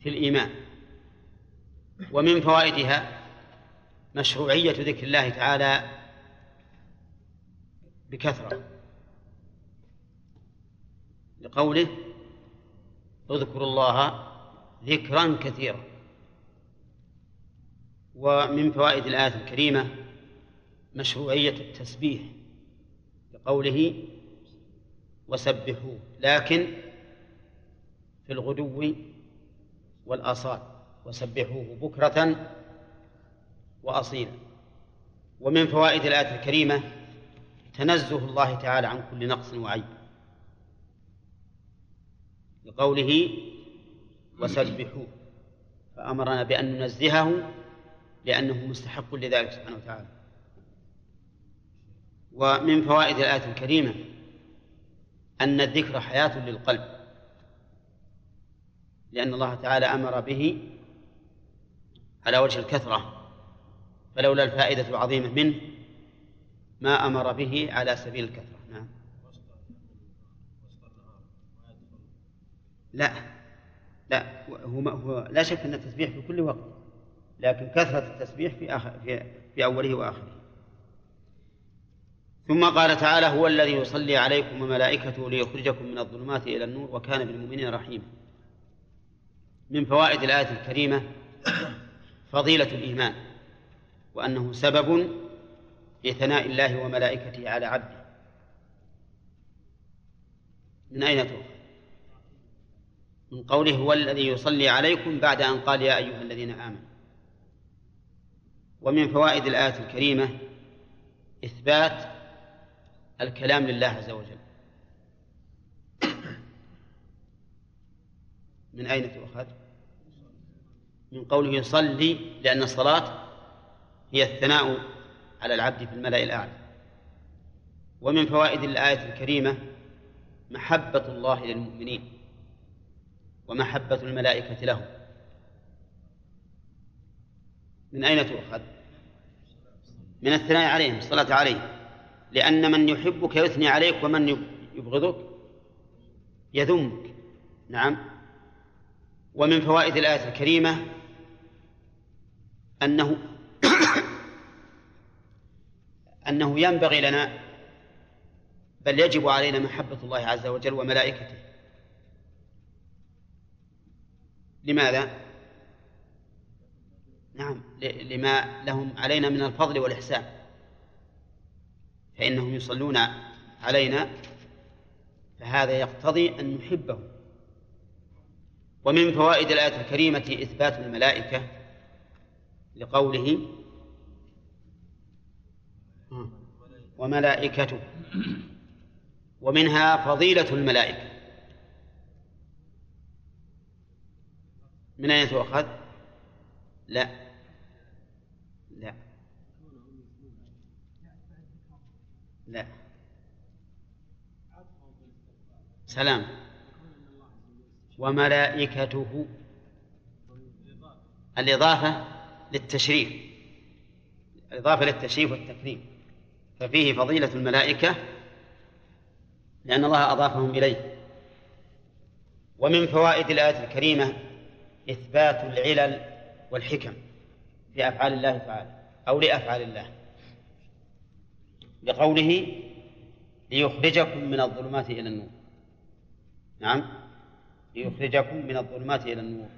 في الإيمان. ومن فوائدها مشروعية ذكر الله تعالى بكثرة لقوله اذكروا الله ذكرا كثيرا ومن فوائد الآية الكريمة مشروعية التسبيح لقوله وسبحوه لكن في الغدو والآصال. وسبحوه بكرة وأصيلا. ومن فوائد الآية الكريمة تنزه الله تعالى عن كل نقص وعيب. لقوله وسبحوه فأمرنا بأن ننزهه لأنه مستحق لذلك سبحانه وتعالى. ومن فوائد الآية الكريمة أن الذكر حياة للقلب لأن الله تعالى أمر به على وجه الكثرة فلولا الفائدة العظيمة منه ما أمر به على سبيل الكثرة. نعم. لا لا هو, هو لا شك أن التسبيح في كل وقت لكن كثرة التسبيح في آخر في, في أوله وآخره. ثم قال تعالى هو الذي يصلي عليكم وملائكته ليخرجكم من الظلمات إلى النور وكان بالمؤمنين رحيما. من فوائد الآية الكريمة فضيلة الإيمان وأنه سبب لثناء الله وملائكته على عبده من أين تؤخذ؟ من قوله هو الذي يصلي عليكم بعد أن قال يا أيها الذين آمنوا ومن فوائد الآية الكريمة إثبات الكلام لله عز وجل من أين تؤخذ؟ من قوله يصلي لأن الصلاة هي الثناء على العبد في الملأ الأعلى. ومن فوائد الآية الكريمة محبة الله للمؤمنين ومحبة الملائكة لهم. من أين تؤخذ؟ من الثناء عليهم الصلاة عليه لأن من يحبك يثني عليك ومن يبغضك يذمك. نعم. ومن فوائد الآية الكريمة أنه أنه ينبغي لنا بل يجب علينا محبة الله عز وجل وملائكته. لماذا؟ نعم لما لهم علينا من الفضل والإحسان. فإنهم يصلون علينا فهذا يقتضي أن نحبهم. ومن فوائد الآية الكريمة إثبات الملائكة لقوله وملائكته ومنها فضيلة الملائكة. من أين تؤخذ؟ لا. لا. لا. سلام. وملائكته. الإضافة؟ للتشريف الإضافة للتشريف والتكريم ففيه فضيلة الملائكة لأن الله أضافهم إليه. ومن فوائد الآية الكريمة إثبات العلل والحكم في أفعال الله تعالى أو لأفعال الله. لقوله ليخرجكم من الظلمات إلى النور. نعم ليخرجكم من الظلمات إلى النور.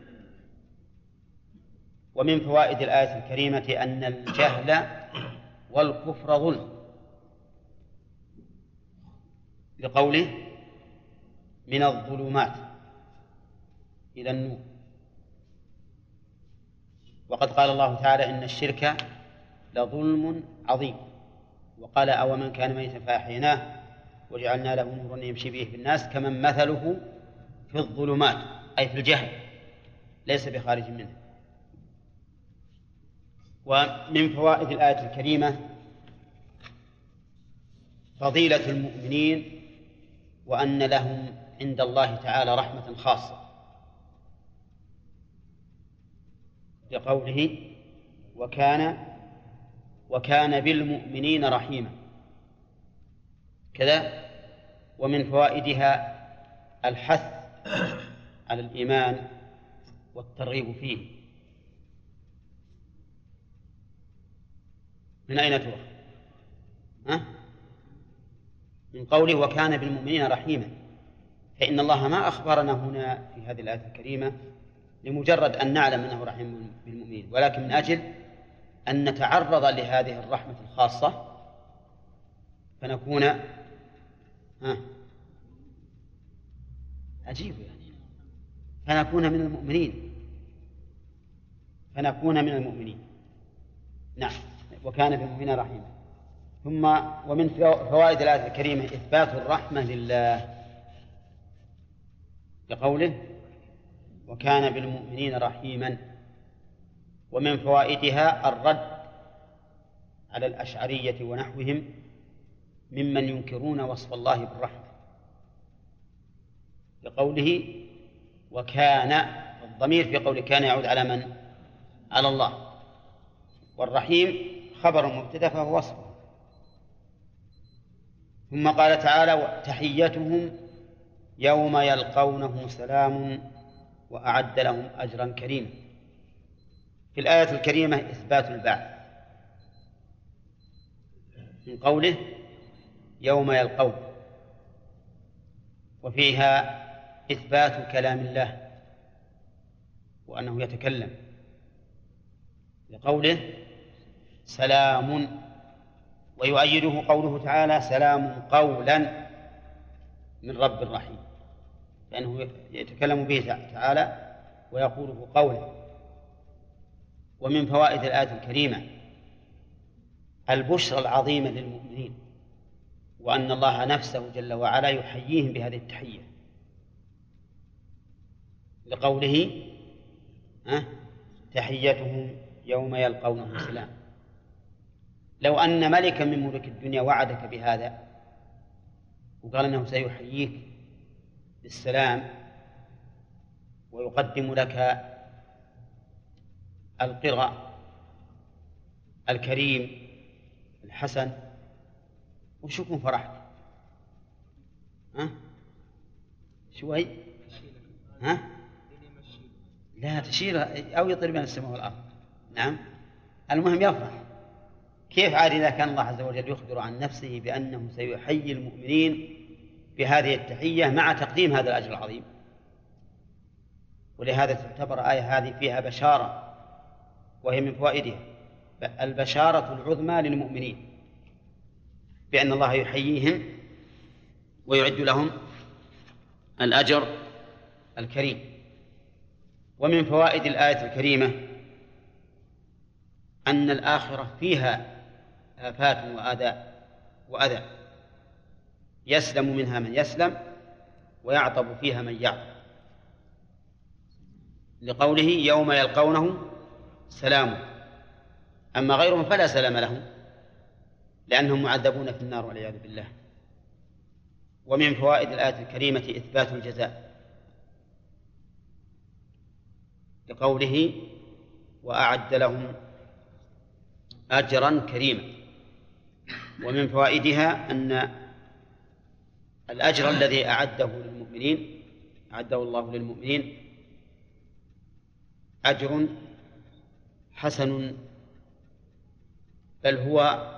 ومن فوائد الآية الكريمة أن الجهل والكفر ظلم. لقوله من الظلمات إلى النور. وقد قال الله تعالى إن الشرك لظلم عظيم. وقال أو من كان ميتا فأحييناه وجعلنا له نورا يمشي به في الناس كمن مثله في الظلمات أي في الجهل ليس بخارج منه. ومن فوائد الآية الكريمة فضيلة المؤمنين وأن لهم عند الله تعالى رحمة خاصة. لقوله وكان وكان بالمؤمنين رحيما. كذا ومن فوائدها الحث على الإيمان والترغيب فيه. من أين تؤخذ؟ ها؟ من قوله وكان بالمؤمنين رحيما. فإن الله ما أخبرنا هنا في هذه الآية الكريمة لمجرد أن نعلم أنه رحيم بالمؤمنين ولكن من أجل أن نتعرض لهذه الرحمة الخاصة فنكون ها؟ عجيب يعني. فنكون من المؤمنين. فنكون من المؤمنين. نعم. وكان بالمؤمنين رحيما ثم ومن فوائد الآية الكريمة إثبات الرحمة لله بقوله وكان بالمؤمنين رحيما ومن فوائدها الرد على الأشعرية ونحوهم ممن ينكرون وصف الله بالرحمة. بقوله وكان الضمير في قول كان يعود على من؟ على الله. والرحيم خبر مبتدا فهو وصفه ثم قال تعالى تحيتهم يوم يلقونه سلام وأعد لهم أجرا كريما. في الآية الكريمة إثبات البعث. من قوله يوم يلقون. وفيها إثبات كلام الله وأنه يتكلم. لقوله سلام. ويؤيده قوله تعالى سلام قولا من رب رحيم. لأنه يتكلم به تعالى ويقوله قولا. ومن فوائد الآية الكريمة البشرى العظيمة للمؤمنين وأن الله نفسه جل وعلا يحييهم بهذه التحية. لقوله تحيتهم يوم يلقونه سلام. لو أن ملكا من ملوك الدنيا وعدك بهذا وقال أنه سيحييك بالسلام ويقدم لك القرى الكريم الحسن وش يكون فرحت؟ ها؟ شوي؟ ها؟ لا تشير أو يطير بين السماء والأرض نعم المهم يفرح كيف عاد إذا كان الله عز وجل يخبر عن نفسه بأنه سيحيي المؤمنين بهذه التحية مع تقديم هذا الأجر العظيم؟ ولهذا تعتبر آية هذه فيها بشارة وهي من فوائدها. البشارة العظمى للمؤمنين بأن الله يحييهم ويعد لهم الأجر الكريم. ومن فوائد الآية الكريمة أن الآخرة فيها آفات وأذى وأذى. يسلم منها من يسلم ويعطب فيها من يعطب. لقوله يوم يلقونه سلام. أما غيرهم فلا سلام لهم لأنهم معذبون في النار والعياذ بالله. ومن فوائد الآية الكريمة إثبات الجزاء. لقوله وأعد لهم أجرا كريما. ومن فوائدها أن الأجر الذي أعده للمؤمنين أعده الله للمؤمنين أجر حسن بل هو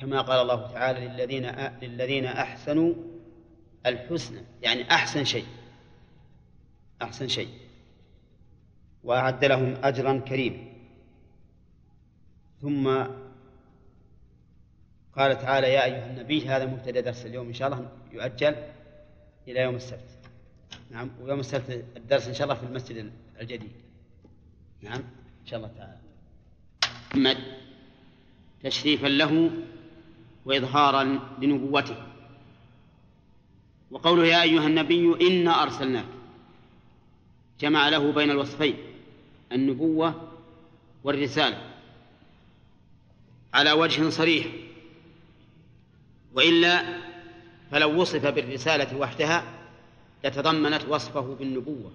كما قال الله تعالى للذين للذين أحسنوا الحسنى يعني أحسن شيء أحسن شيء. وأعد لهم أجرا كريما. ثم قال تعالى يا أيها النبي هذا مبتدأ درس اليوم إن شاء الله يؤجل إلى يوم السبت. نعم ويوم السبت الدرس إن شاء الله في المسجد الجديد. نعم إن شاء الله تعالى. محمد تشريفا له وإظهارا لنبوته. وقوله يا أيها النبي إنا أرسلناك. جمع له بين الوصفين النبوة والرسالة. على وجه صريح وإلا فلو وصف بالرسالة وحدها لتضمنت وصفه بالنبوة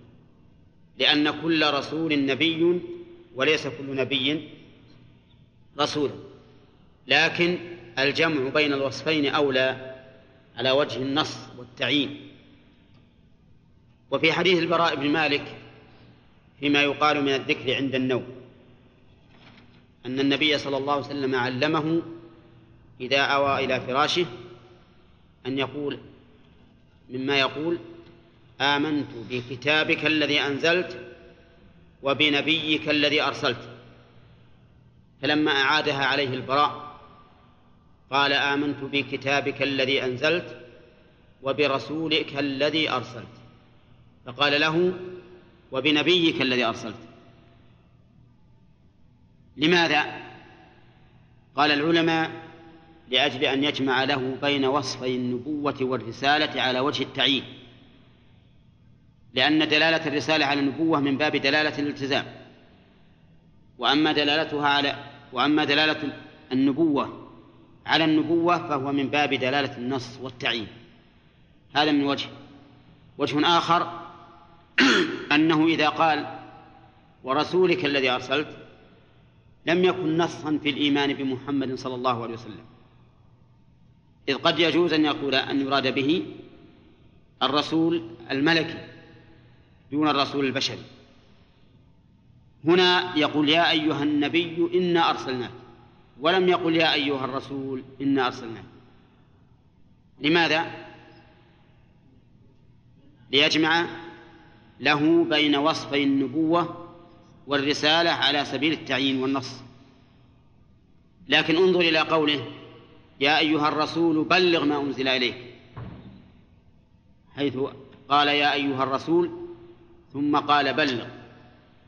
لأن كل رسول نبي وليس كل نبي رسولا لكن الجمع بين الوصفين أولى على وجه النص والتعيين. وفي حديث البراء بن مالك فيما يقال من الذكر عند النوم أن النبي صلى الله عليه وسلم علمه إذا أوى إلى فراشه أن يقول مما يقول آمنت بكتابك الذي أنزلت وبنبيك الذي أرسلت. فلما أعادها عليه البراء قال آمنت بكتابك الذي أنزلت وبرسولك الذي أرسلت. فقال له وبنبيك الذي أرسلت. لماذا؟ قال العلماء لأجل أن يجمع له بين وصفي النبوة والرسالة على وجه التعيين. لأن دلالة الرسالة على النبوة من باب دلالة الالتزام. وأما دلالتها على وأما دلالة النبوة على النبوة فهو من باب دلالة النص والتعيين. هذا من وجه. وجه آخر أنه إذا قال ورسولك الذي أرسلت لم يكن نصا في الإيمان بمحمد صلى الله عليه وسلم. إذ قد يجوز أن يقول أن يراد به الرسول الملكي دون الرسول البشري. هنا يقول يا أيها النبي إنا أرسلناك ولم يقل يا أيها الرسول إنا أرسلناك. لماذا؟ ليجمع له بين وصفي النبوة والرسالة على سبيل التعيين والنص. لكن انظر إلى قوله يا أيها الرسول بلغ ما أنزل إليك. حيث قال يا أيها الرسول ثم قال بلغ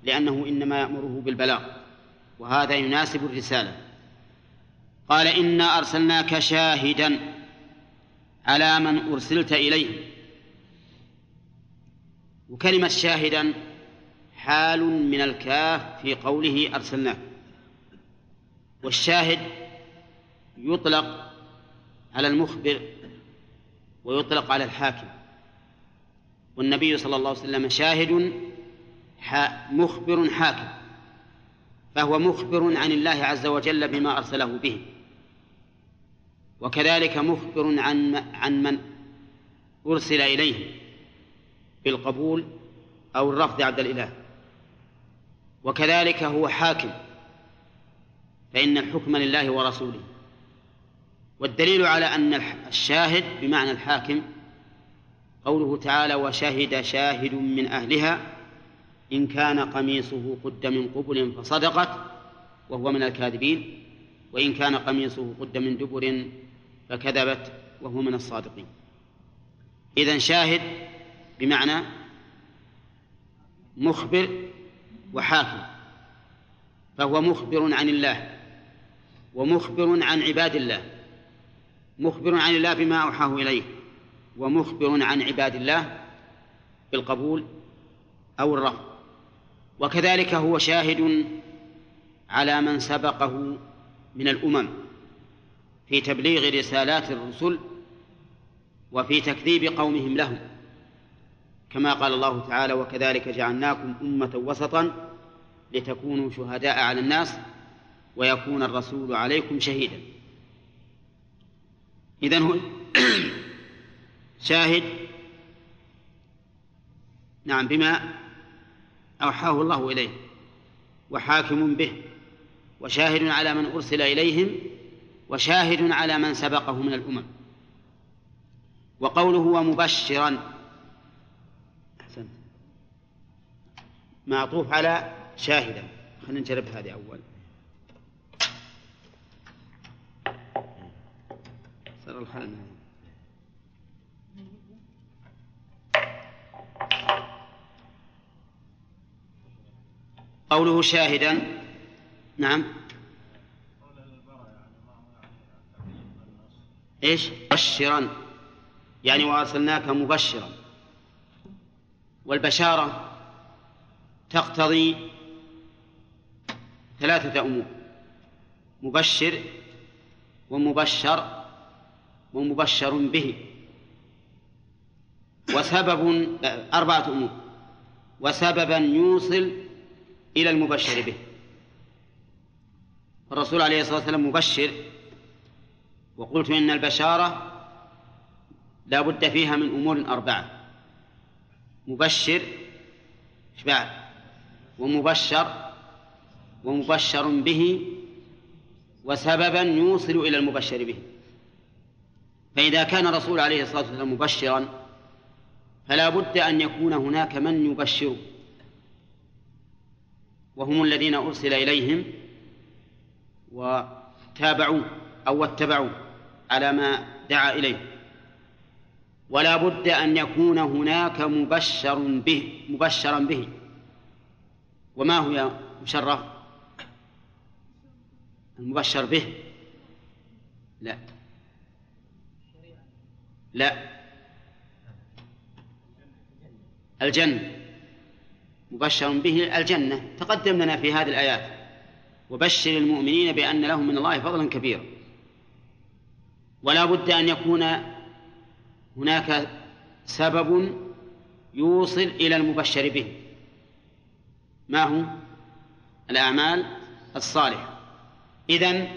لأنه إنما يأمره بالبلاغ وهذا يناسب الرسالة. قال إنا أرسلناك شاهدا على من أرسلت إليه. وكلمة شاهدا حال من الكاف في قوله أرسلناك والشاهد يطلق على المخبر ويطلق على الحاكم. والنبي صلى الله عليه وسلم شاهد مخبر حاكم فهو مخبر عن الله عز وجل بما أرسله به. وكذلك مخبر عن عن من أرسل إليه بالقبول أو الرفض عبد الإله. وكذلك هو حاكم فإن الحكم لله ورسوله. والدليل على أن الشاهد بمعنى الحاكم قوله تعالى وشهد شاهد من أهلها إن كان قميصه قد من قبل فصدقت وهو من الكاذبين وإن كان قميصه قد من دبر فكذبت وهو من الصادقين. إذن شاهد بمعنى مخبر وحاكم فهو مخبر عن الله ومخبر عن عباد الله مخبر عن الله بما أوحاه إليه ومخبر عن عباد الله بالقبول أو الرفض. وكذلك هو شاهد على من سبقه من الأمم في تبليغ رسالات الرسل وفي تكذيب قومهم لهم. كما قال الله تعالى وكذلك جعلناكم أمة وسطا لتكونوا شهداء على الناس ويكون الرسول عليكم شهيدا. إذن هو شاهد. نعم بما أوحاه الله إليه وحاكم به وشاهد على من أرسل إليهم وشاهد على من سبقه من الأمم. وقوله ومبشرا. أحسنت. معطوف على شاهدا. خلينا نجرب هذه أول. صار الحال قوله شاهدا. نعم. إيش؟ مبشرا يعني وأرسلناك مبشرا. والبشارة تقتضي ثلاثة أمور. مبشر ومبشر. ومبشر به. وسبب أربعة أمور. وسببا يوصل إلى المبشر به. الرسول عليه الصلاة والسلام مبشر. وقلت إن البشارة لا بد فيها من أمور أربعة. مبشر بعد ومبشر ومبشر به. وسببا يوصل إلى المبشر به. فإذا كان الرسول عليه الصلاة والسلام مبشرا فلا بد أن يكون هناك من يبشر وهم الذين أرسل إليهم وتابعوا أو اتبعوا على ما دعا إليه. ولا بد أن يكون هناك مبشر به مبشرا به. وما هو يا مشرف؟ المبشر به؟ لا. لا. الجنة. مبشر به الجنة. تقدم لنا في هذه الآيات. وبشر المؤمنين بأن لهم من الله فضلا كبيرا. ولا بد أن يكون هناك سبب يوصل إلى المبشر به. ما هو؟ الأعمال الصالحة. إذن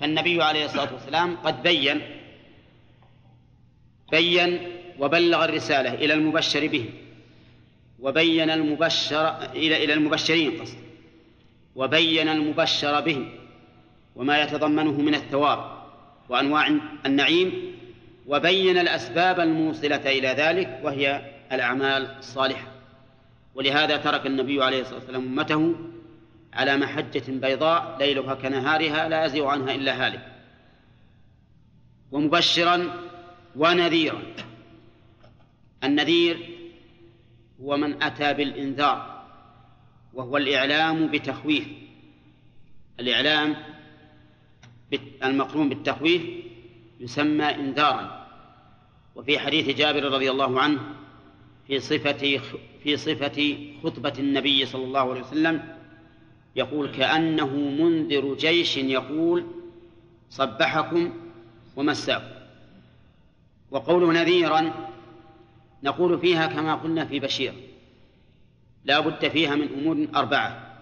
فالنبي عليه الصلاة والسلام قد بين بين وبلغ الرسالة إلى المبشر به. وبين المبشر إلى إلى المبشرين قصد. وبين المبشر به. وما يتضمنه من الثواب وأنواع النعيم. وبين الأسباب الموصلة إلى ذلك وهي الأعمال الصالحة. ولهذا ترك النبي عليه الصلاة والسلام أمته على محجة بيضاء ليلها كنهارها لا يزيغ عنها إلا هالك. ومبشرا ونذيرا. النذير هو من أتى بالإنذار وهو الإعلام بتخويف. الإعلام المقرون بالتخويف يسمى إنذارا. وفي حديث جابر رضي الله عنه في صفة في صفة خطبة النبي صلى الله عليه وسلم يقول كأنه منذر جيش يقول صبحكم ومساكم. وقوله نذيرا نقول فيها كما قلنا في بشير. لا بد فيها من أمور أربعة.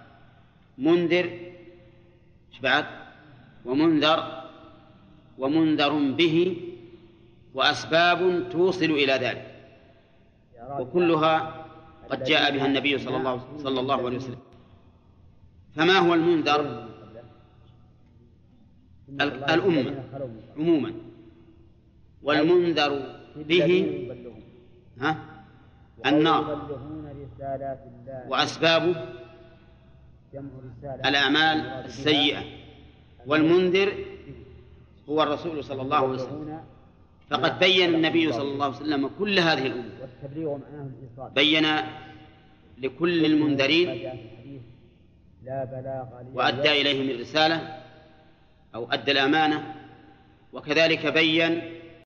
منذر بعد؟ ومنذر ومنذر به وأسباب توصل إلى ذلك. وكلها قد جاء بها النبي صلى الله صلى الله عليه وسلم. فما هو المنذر؟ الأمة عموما. والمنذر به ها؟ النار. وأسبابه؟ الأعمال السيئة. والمنذر هو الرسول صلى الله عليه وسلم. فقد بين النبي صلى الله عليه وسلم كل هذه الأمور. بين لكل المنذرين وأدى إليهم الرسالة أو أدى الأمانة. وكذلك بين